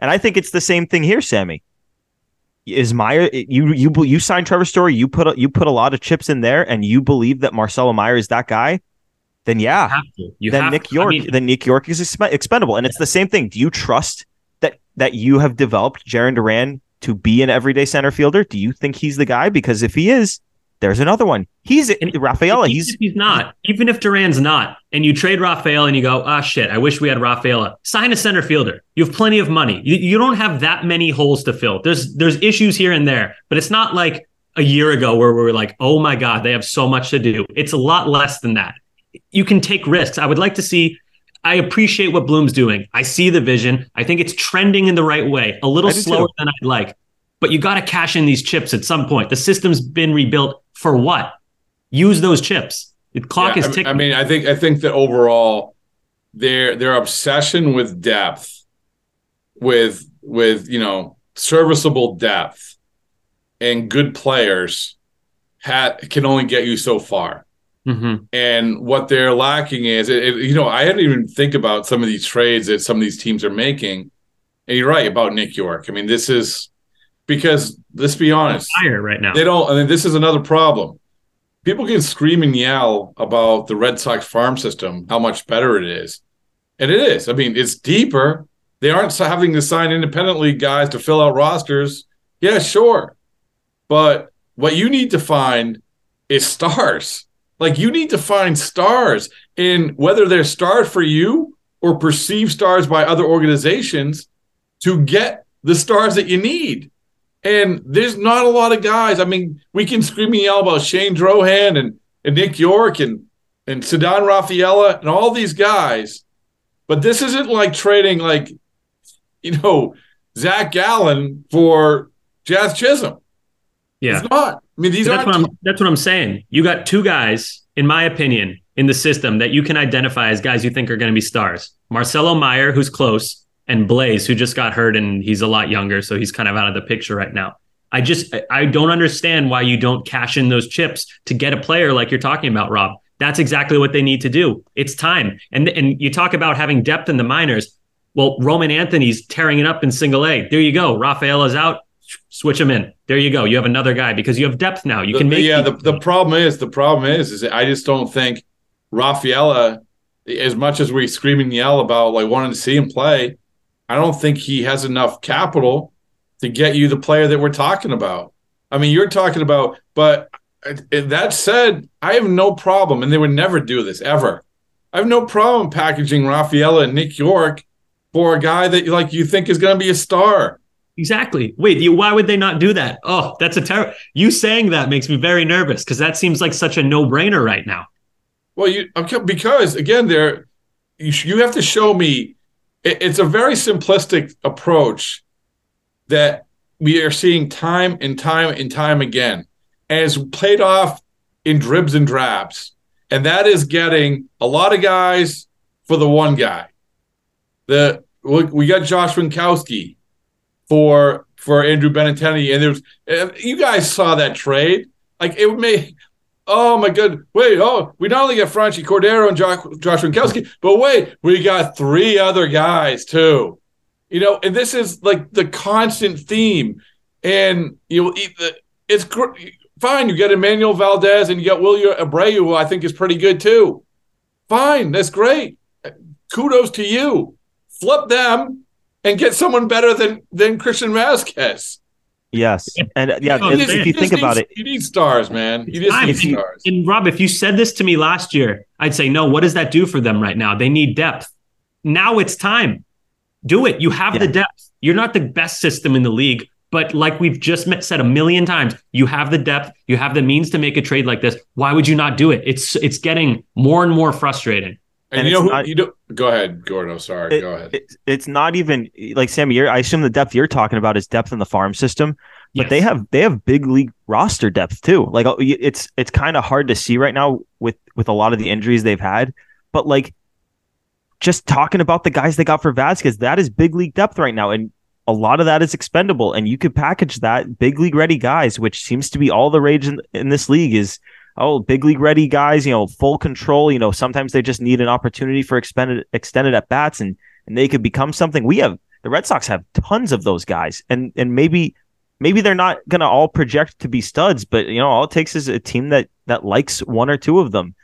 And I think it's the same thing here, Sammy. Is Mayer you you you signed Trevor Story? You put you put a lot of chips in there, and you believe that Marcelo Mayer is that guy? Then yeah, you you then Nick to. Yorke, I mean, then Nick Yorke is expendable, and it's the same thing. Do you trust that that you have developed Jarren Duran to be an everyday center fielder? Do you think he's the guy? Because if he is, there's another one. He's and Rafaela. He's he's not. Even if Duran's not, and you trade Rafaela and you go, ah, shit, I wish we had Rafaela. Sign a center fielder. You have plenty of money. You, you don't have that many holes to fill. There's there's issues here and there, but it's not like a year ago where we were like, oh my god, they have so much to do. It's a lot less than that. You can take risks. I would like to see. I appreciate what Bloom's doing. I see the vision. I think it's trending in the right way. A little slower too. than I'd like, but you got to cash in these chips at some point. The system's been rebuilt for what? Use those chips. The clock yeah, is ticking. I mean, I think I think that overall, their their obsession with depth, with with you know serviceable depth, and good players, hat can only get you so far. Mm-hmm. And what they're lacking is, it, it, you know, I hadn't even think about some of these trades that some of these teams are making. And you're right about Nick Yorke. I mean, this is because let's be honest, fire right now. They don't. I mean, this is another problem. People can scream and yell about the Red Sox farm system, how much better it is, and it is. I mean, it's deeper. They aren't having to sign independently guys to fill out rosters. Yeah, sure, but what you need to find is stars. Like you need to find stars in whether they're stars for you or perceived stars by other organizations to get the stars that you need. And there's not a lot of guys. I mean, we can scream and yell about Shane Drohan and, and Nick Yorke and and Ceddanne Rafaela and all these guys, but this isn't like trading like, you know, Zac Gallen for Jazz Chisholm. Yeah, it's not. I mean, these are. That's what I'm. That's what I'm saying. You got two guys, in my opinion, in the system that you can identify as guys you think are going to be stars. Marcelo Mayer, who's close, and Bleis, who just got hurt and he's a lot younger, so he's kind of out of the picture right now. I just I don't understand why you don't cash in those chips to get a player like you're talking about, Rob. That's exactly what they need to do. It's time. And and you talk about having depth in the minors. Well, Roman Anthony's tearing it up in single A. There you go. Rafael is out. Switch him in. There you go. You have another guy because you have depth now. You can make. Yeah. The, the problem is the problem is is I just don't think Rafaela, as much as we scream and yell about like wanting to see him play, I don't think he has enough capital to get you the player that we're talking about. I mean, you're talking about, but that said, I have no problem, and they would never do this ever. I have no problem packaging Rafaela and Nick Yorke for a guy that like you think is going to be a star. Exactly. Wait, you, why would they not do that? Oh, that's a terrible. You saying that makes me very nervous because that seems like such a no-brainer right now. Well, you okay, because again, there you, you have to show me it's a very simplistic approach that we are seeing time and time and time again. It's played off in dribs and drabs. And that is getting a lot of guys for the one guy. The we got Josh Winckowski for for Andrew Benintendi, and there's eh, you guys saw that trade. Like it may Oh my good. Wait, oh, we not only got Franchy Cordero and Josh, Josh Winckowski, but wait, we got three other guys too. You know, and this is like the constant theme. And you will eat the it's fine. You get Enmanuel Valdez and you got Wilyer Abreu, who I think is pretty good too. Fine, that's great. Kudos to you. Flip them and get someone better than than Christian Vázquez. Yes, and uh, yeah, if, if you think about it, you need stars, man. You just need stars. And Rob, if you said this to me last year, I'd say no. What does that do for them right now? They need depth. Now it's time. Do it. You have yeah. the depth. You're not the best system in the league, But like we've just met, said a million times, you have the depth, you have the means to make a trade like this. Why would you not do it? It's it's getting more and more frustrating. And, And you know who not- you do go ahead, Gordo. Sorry, It- go ahead. it- it's not even like Sammy. You're, I assume the depth you're talking about is depth in the farm system, but Yes. they have they have big league roster depth too. Like uh, it's it's kind of hard to see right now with with a lot of the injuries they've had. But like just talking about the guys they got for Vasquez, that is big league depth right now, and a lot of that is expendable. And you could package that big league ready guys, which seems to be all the rage in, in this league is. Oh, big league ready guys, you know, full control. You know, sometimes they just need an opportunity for extended extended at bats, and and they could become something. We have the Red Sox have tons of those guys, and and maybe maybe they're not gonna all project to be studs, but you know all it takes is a team that that likes one or two of them.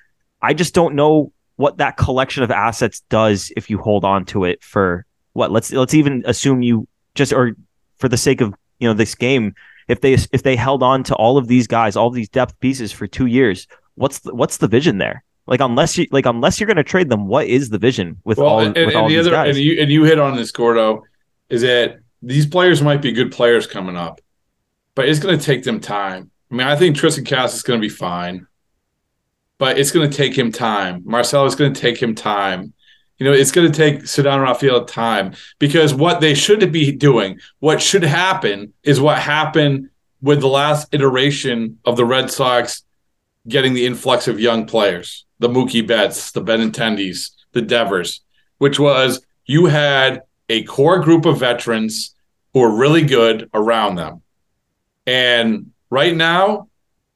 I just don't know what that collection of assets does if you hold on to it for what. Let's let's even assume you just or for the sake of you know this game, if they if they held on to all of these guys, all of these depth pieces for two years, what's the, what's the vision there? Like unless you like unless you're going to trade them, what is the vision with Well, all and, with and all the these other guys? and you and you hit on this, Gordo, is that these players might be good players coming up, but it's going to take them time. I mean, I think Triston Cass is going to be fine, but it's going to take him time. Marcelo is going to take him time. You know, it's going to take Ceddanne Rafaela time because what they should be doing, what should happen, is what happened with the last iteration of the Red Sox getting the influx of young players, the Mookie Betts, the Benintendis, the Devers, which was you had a core group of veterans who are really good around them. And right now,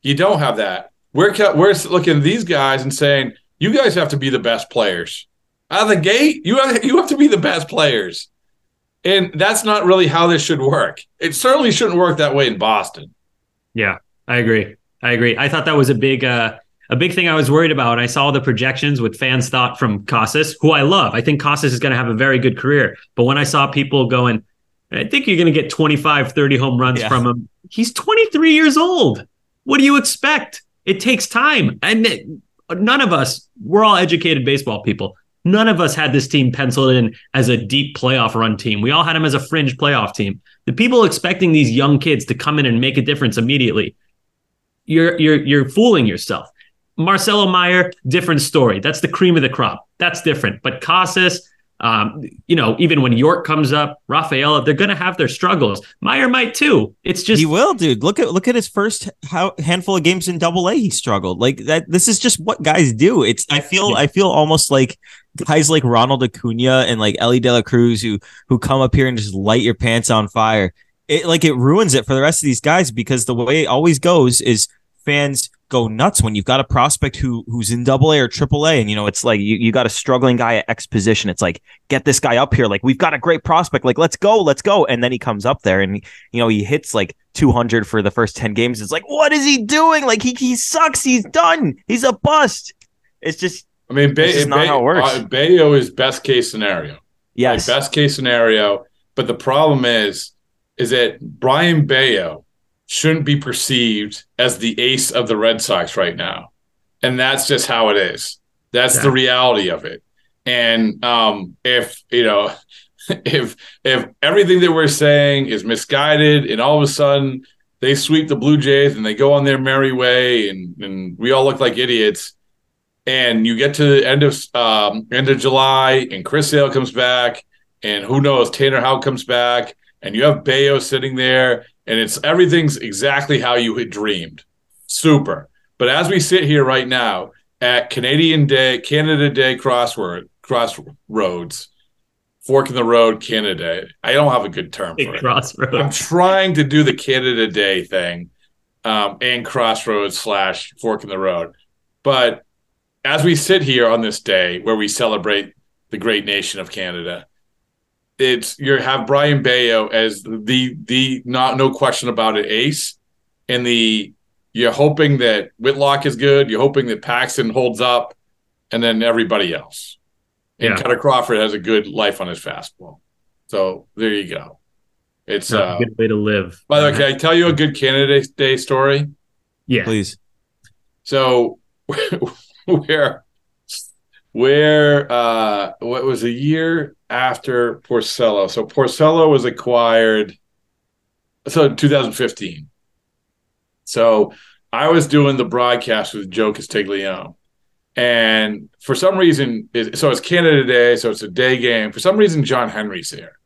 you don't have that. We're we're looking at these guys and saying, you guys have to be the best players. Out of the gate, you have, you have to be the best players. And that's not really how this should work. It certainly shouldn't work that way in Boston. Yeah, I agree. I agree. I thought that was a big uh a big thing I was worried about. I saw the projections with fans thought from Casas, who I love. I think Casas is going to have a very good career. But when I saw people going, I think you're going to get 25, 30 home runs Yeah. from him. He's 23 years old. What do you expect? It takes time. And none of us, we're all educated baseball people. None of us had this team penciled in as a deep playoff run team. We all had them as a fringe playoff team. The people expecting these young kids to come in and make a difference immediately, you're you're you're fooling yourself. Marcelo Mayer, different story. That's the cream of the crop. That's different. But Casas, um, you know, even when Yorke comes up, Rafaela, they're going to have their struggles. Mayer might too. It's just he will, dude. Look at look at his first how, handful of games in Double A. He struggled like that. This is just what guys do. It's I feel Yeah. I feel almost like guys like Ronald Acuna and like Elly De La Cruz who who come up here and just light your pants on fire. It like it ruins it for the rest of these guys because the way it always goes is fans go nuts when you've got a prospect who who's in double A or triple A. and you know it's like you, you got a struggling guy at X position. It's like get this guy up here. Like we've got a great prospect. Like let's go, let's go. And then he comes up there and you know he hits like 200 for the first 10 games. It's like what is he doing? Like he he sucks. He's done. He's a bust. It's just I mean, This is not how it works. Uh, Bello is best case scenario. yes. Like best case scenario. But the problem is, is that Brayan Bello shouldn't be perceived as the ace of the Red Sox right now. And that's just how it is. That's the reality of it. And um, if you know, if if everything that we're saying is misguided and all of a sudden they sweep the Blue Jays and they go on their merry way and, and we all look like idiots, and you get to the end of um, end of July and Chris Sale comes back and who knows Tanner Houck comes back and you have Bello sitting there and it's everything's exactly how you had dreamed. Super. But as we sit here right now at Canadian Day, Canada Day crossword crossroads, fork in the road, Canada. I don't have a good term for it. crossroads. I'm trying to do the Canada Day thing um, and crossroads slash fork in the road. But as we sit here on this day where we celebrate the great nation of Canada, it's you have Brayan Bello as the the not no question about it ace, and the you're hoping that Whitlock is good, you're hoping that Paxton holds up, and then everybody else. And Yeah. Kutter Crawford has a good life on his fastball. So there you go. It's Not uh a good way to live. by the way, can I tell you a good Canada Day story? yeah. Please. So where where uh what was a year after Porcello. So Porcello was acquired so 2015. So I was doing the broadcast with Joe Castiglione. And for some reason, so it's Canada Day, so it's a day game. For some reason, John Henry's here.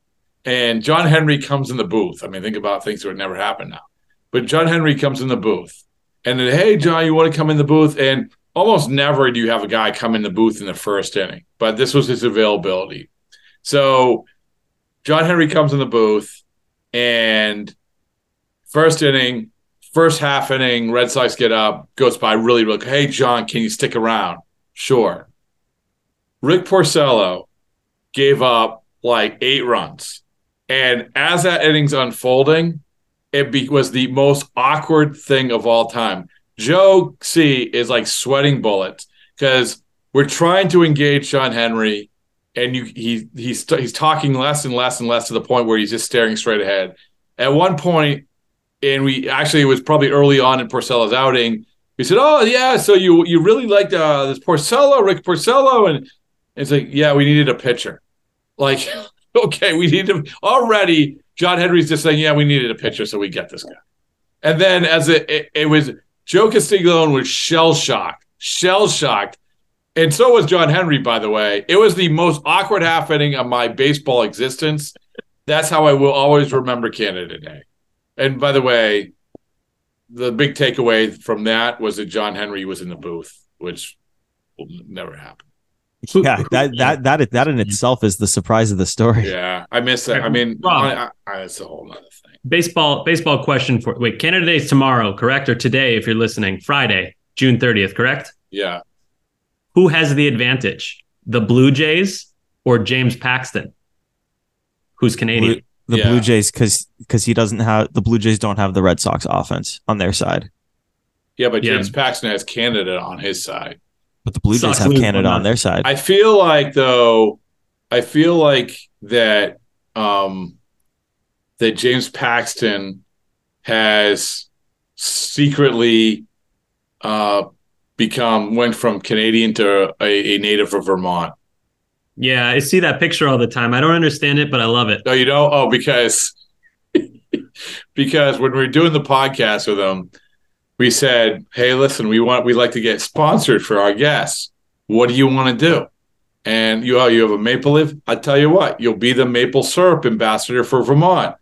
And John Henry comes in the booth. I mean, think about things that would never happen now. But John Henry comes in the booth. And then, hey, John, you want to come in the booth? And almost never do you have a guy come in the booth in the first inning, but this was his availability. So John Henry comes in the booth and first inning, first half inning, Red Sox get up, goes by really, really. Hey, John, can you stick around? Sure. Rick Porcello gave up like eight runs. And as that inning's unfolding, it be, was the most awkward thing of all time. Joe C is like sweating bullets because we're trying to engage John Henry, and you, he he's he's talking less and less and less to the point where he's just staring straight ahead. At one point, and we actually it was probably early on in Porcello's outing. We said, "Oh yeah, so you you really liked uh, this Porcello, Rick Porcello," and it's like, "Yeah, we needed a pitcher." Like, okay, we need to already. John Henry's just saying, "Yeah, we needed a pitcher, so we get this guy." And then as it it, it was Joe Castiglione was shell shocked, shell shocked. And so was John Henry, by the way. It was the most awkward half inning of my baseball existence. That's how I will always remember Canada Day. And by the way, the big takeaway from that was that John Henry was in the booth, which will never happen. Yeah, that that that that in itself is the surprise of the story. Yeah, I miss that. I mean, I, I, it's a whole other thing. Baseball baseball question for wait Canada Day's tomorrow correct? Or today if you're listening Friday June 30th correct? Yeah. Who has the advantage the Blue Jays or James Paxton? Who's Canadian? Blue, the yeah. Blue Jays because because he doesn't have the Blue Jays don't have the Red Sox offense on their side. Yeah but James yeah. Paxton has Canada on his side but the Blue Jays have Canada on their side I feel like though I feel like that um that James Paxton has secretly uh, become went from Canadian to a, a, native of Vermont. Yeah, I see that picture all the time. I don't understand it, but I love it. Oh, you know? Oh, because because when we are doing the podcast with him, we said, "Hey, listen, we want we like to get sponsored for our guests. What do you want to do?" And you, oh, you have a maple leaf. I tell you what, you'll be the maple syrup ambassador for Vermont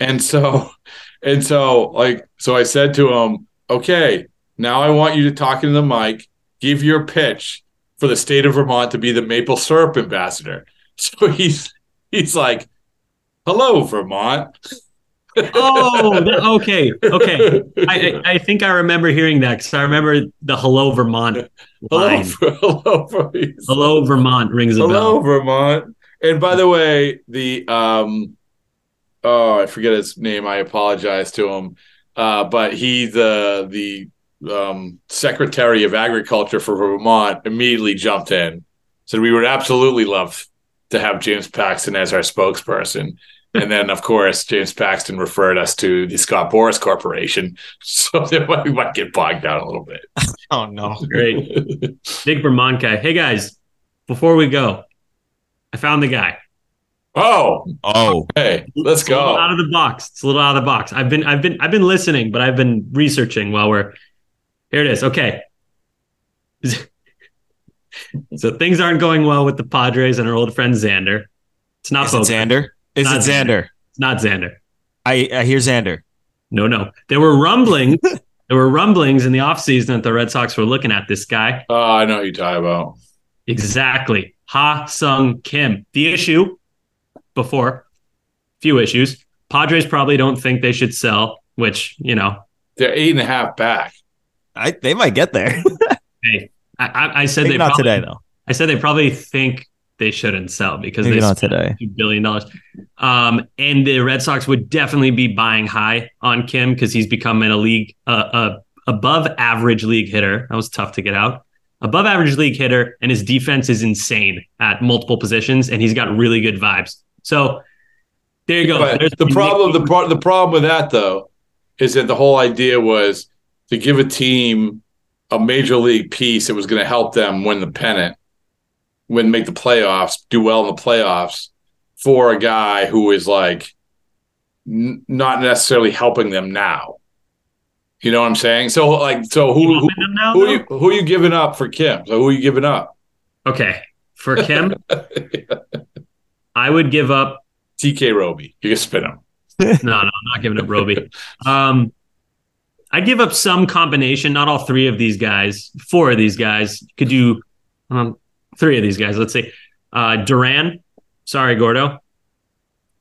and so and so like so I said to him, okay, now I want you to talk into the mic, give your pitch for the state of Vermont to be the maple syrup ambassador. So he's he's like, hello, Vermont. Oh, okay, okay. I, I think I remember hearing that because I remember the "Hello Vermont" line. Hello, hello, hello Vermont rings a hello, bell. Hello Vermont. And by the way, the um, oh, I forget his name. I apologize to him. Uh, but he, the the um, Secretary of Agriculture for Vermont, immediately jumped in, said we would absolutely love to have James Paxton as our spokesperson. And then, of course, James Paxton referred us to the Scott Boras Corporation, so that we might get bogged down a little bit. oh no! Great, big Vermont. Hey guys, before we go, I found the guy. Oh, oh, hey, let's it's go out of the box. It's a little out of the box. I've been, I've been, I've been listening, but I've been researching while we're here. It is okay. so things aren't going well with the Padres and our old friend Xander. It's not is it Xander. Is it Xander? Xander? It's not Xander. I, I hear Xander. No, no. There were rumblings. there were rumblings in the offseason that the Red Sox were looking at this guy. Oh, I know who you're talking about. Exactly. Ha-Seong Kim. The issue before. Few issues. Padres probably don't think they should sell, which you know they're eight and a half back. I they might get there. hey, I, I said Maybe they not probably, today though. I said they probably think they shouldn't sell because Maybe they not today two billion dollars. Um, and the Red Sox would definitely be buying high on Kim because he's becoming a league uh, a above average league hitter. That was tough to get out. Above average league hitter, and his defense is insane at multiple positions, and he's got really good vibes. So there you go. the problem, the pro- the problem with that though, is that the whole idea was to give a team a major league piece that was going to help them win the pennant, win, make the playoffs, do well in the playoffs, for a guy who is like n- not necessarily helping them now. You know what I'm saying? So like, so who who, now, who, are you, who are you giving up for Kim? So who are you giving up? Okay. For Kim, I would give up. TK Roby. You can spin him. No, no, I'm not giving up Roby. Um, I'd give up some combination, not all three of these guys, four of these guys. Could do um, three of these guys, let's see. uh, Duran, sorry, Gordo,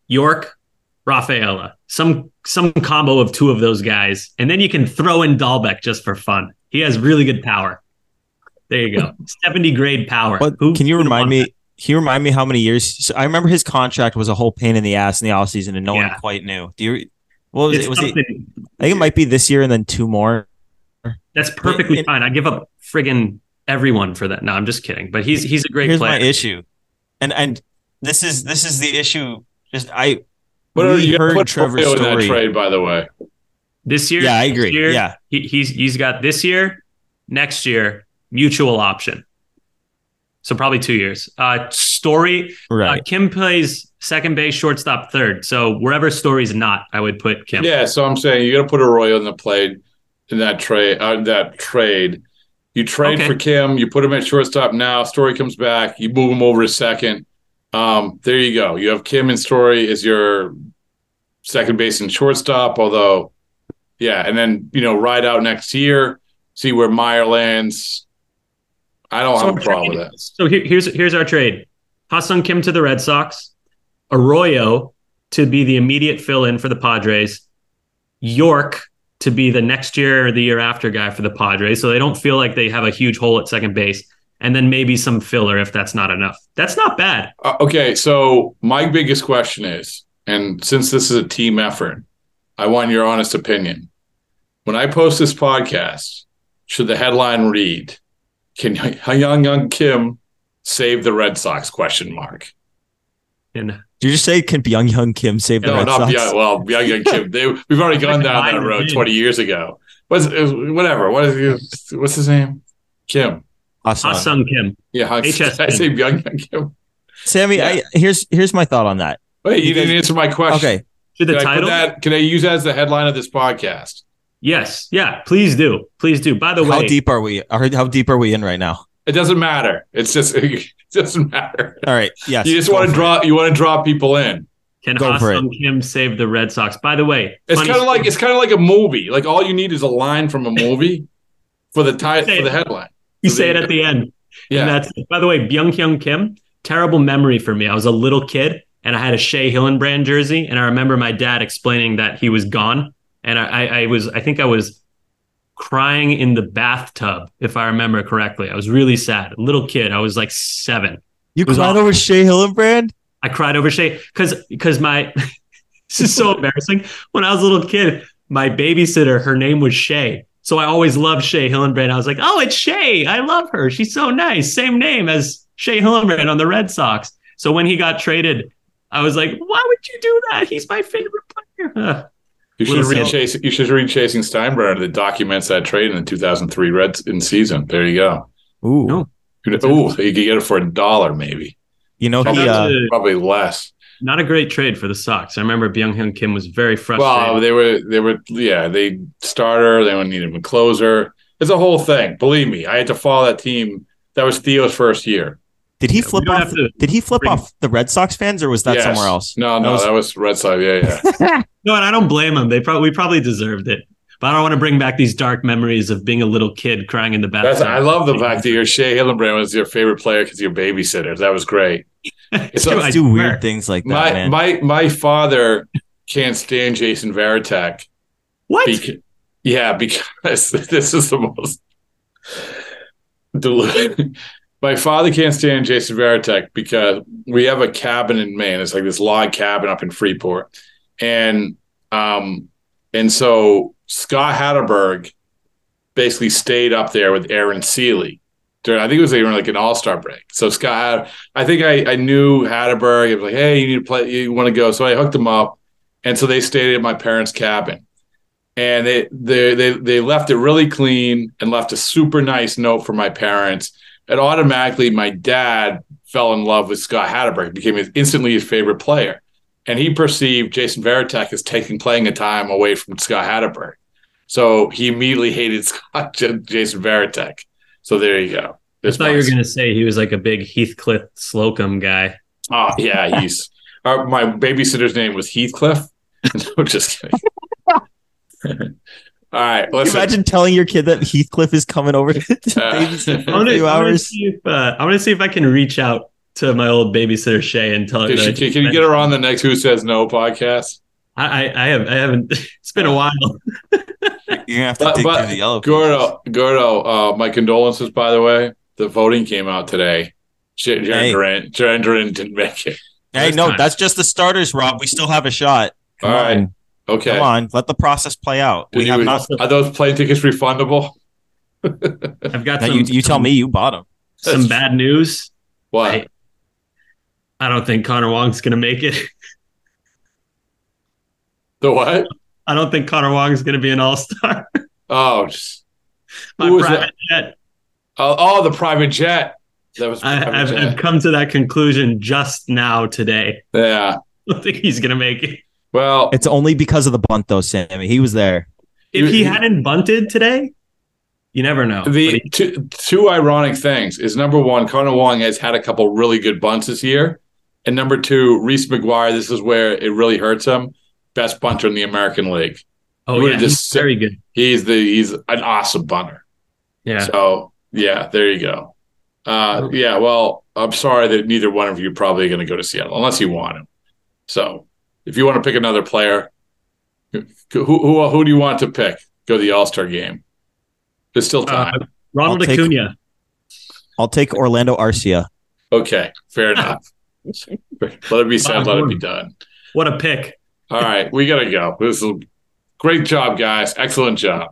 Yorke, Rafaela, some some combo of two of those guys, and then you can throw in Dalbec just for fun. He has really good power. There you go, seventy grade power. But Who- can you remind me? that? Can you remind me how many years? So I remember his contract was a whole pain in the ass in the offseason and no Yeah. one quite knew. Do you? What was It's it? Was it? I think it might be this year and then two more. That's perfectly it- fine. I give up friggin' everyone for that. No, I'm just kidding. But he's he's a great Here's player. my issue, and and this is this is the issue. Just I What are you gotta heard put Trevor's Royo in that trade, by the way. This year, Yeah, I agree. year, Yeah. he, he's he's got this year, next year, mutual option. So probably two years. Uh, Story. Uh, right. Kim plays second base, shortstop, third. So wherever Story's not, I would put Kim. Yeah, so I'm saying you got to put Arroyo in the play in that trade. Uh, that trade, you trade Okay. for Kim, you put him at shortstop now. Story comes back, you move him over to second. Um, there you go. You have Kim and Story as your second base and shortstop. Although, yeah, and then you know ride out next year, see where Mayer lands. I don't have a problem trade- with that. So here, here's here's our trade: Ha-Seong Kim to the Red Sox, Arroyo to be the immediate fill-in for the Padres, Yorke to be the next year or the year after guy for the Padres, so they don't feel like they have a huge hole at second base, and then maybe some filler if that's not enough. That's not bad. Uh, okay, so my biggest question is, and since this is a team effort, I want your honest opinion. When I post this podcast, should the headline read, "Can Young Young Kim save the Red Sox?" Question mark. And Did you just say can Young Young Kim save the No, Red not Sox? Young. Well, Young Young Kim. They, we've already gone down that road twenty years ago. What's whatever? What is what's his name? Kim. Ha-Seong. Ha-Seong Kim. Yeah, I, I say Young Young Kim. Sammy, Yeah. I, here's here's my thought on that. Wait, you Because- didn't answer my question. Okay, To the Can I, title? that, can I use that as the headline of this podcast? Yes. Yeah. Please do. Please do. By the how way, how deep are we? How deep are we in right now? It doesn't matter. It's just it doesn't matter. All right. Yes. you just want to for draw. You want to draw people in. can go for Ha-Seong Kim save the Red Sox? By the way, It's kind of like it's kind of like a movie. Like all you need is a line from a movie for the title for the headline. you So say it at the end. Yeah. And that's by the way, Byung Hyun Kim, terrible memory for me. I was a little kid and I had a Shea Hillenbrand jersey, and I remember my dad explaining that he was gone. And I, I, I was, I think I was crying in the bathtub, if I remember correctly. I was really sad. little kid. I was like seven. You cried awful. over Shea Hillenbrand? I cried over Shay because because my this is so embarrassing. When I was a little kid, my babysitter, her name was Shay. So I always loved Shea Hillenbrand. I was like, oh, it's Shay. I love her. She's so nice. Same name as Shea Hillenbrand on the Red Sox. So when he got traded, I was like, why would you do that? He's my favorite player. Ugh. You should read Sal- Chasing. You should read Chasing Steinbrenner that documents that trade in the 2003 Reds in season. There you go. Ooh. No. Oh, you could get it for a dollar, maybe. You know Shout he uh, Probably less. Not a great trade for the Sox. I remember Byung Hyun Kim was very frustrated. Well, they were they were yeah they starter. They needed a closer. It's a whole thing. Believe me, I had to follow that team. That was Theo's first year. Did he Yeah, flip off have to did he flip bring- off the Red Sox fans or was that Yes. somewhere else? No, no, was- that was Red Sox. Yeah, yeah. No, and I don't blame them. They probably we probably deserved it. But I don't want to bring back these dark memories of being a little kid crying in the That's. I love the fact that your Shea Hillenbrand was your favorite player because your babysitter. That was great. It's So- I do weird things like that, My man. my my father can't stand Jason Varitek. What? Bec- yeah, because this is the most. delu- My father can't stand Jason Varitek because we have a cabin in Maine. It's like this log cabin up in Freeport, and um, and so Scott Hatteberg basically stayed up there with Aaron Sele. During, I think it was during like an All Star break. So Scott, I think I, I knew Hatteberg. I was like, hey, you need to play. You want to go? So I hooked him up, and so they stayed at my parents' cabin and they they they they left it really clean and left a super nice note for my parents. And automatically, my dad fell in love with Scott Hatteberg, became his, instantly his favorite player. and he perceived Jason Varitek as taking playing a time away from Scott Hatteberg. So he immediately hated Scott Jason Varitek. So there you go. I thought you were going to say he was like a big Heathcliff Slocumb guy. Oh yeah, he's uh, my babysitter's name was Heathcliff. no, just kidding. All right, listen. Imagine telling your kid that Heathcliff is coming over to, to uh, babysit for a few hours. I'm gonna, uh, I'm gonna see if I can reach out to my old babysitter Shay and tell her. Can, she, can you get her on the next Who Says No podcast? I, I, I have I haven't. It's been a while. You're gonna have to but, dig but, through the yellow. Gordo, Gordo, uh, my condolences. By the way, the voting came out today. Jen hey. Duran, Duran didn't make it. Hey, no, time. that's just the starters, Rob. We still have a shot. Come All right. On. Okay. Come on. Let the process play out. we have not- are those plane tickets refundable? I've got some, you, you tell me you bought them. Some bad news. What? I, I don't think Connor Wong's going to make it. The what? I don't think Connor Wong's going to be an all star. Oh, just, my private jet. Oh, oh, the private jet. That was. I, have I've come to that conclusion just now today. Yeah, I don't think he's going to make it. Well, it's only because of the bunt, though, Sammy. He was there. If he, he hadn't bunted today, you never know. The he, two, two ironic things is number one, Connor Wong has had a couple really good bunts this year, and number two, Reese McGuire. This is where it really hurts him best bunter in the American League. Oh yeah, just, he's very good. He's the he's an awesome bunter. Yeah. So yeah, there you go. Uh, yeah. Well, I'm sorry that neither one of you are probably going to go to Seattle unless you want him. So if you want to pick another player, who who who do you want to pick? Go to the All Star game. There's still uh, time. Uh, Ronald I'll Acuna. Take, I'll take Orlando Arcia. Okay, fair enough. let it be said. Let it be done. What a pick. All right, we got to go. This is great job, guys. Excellent job.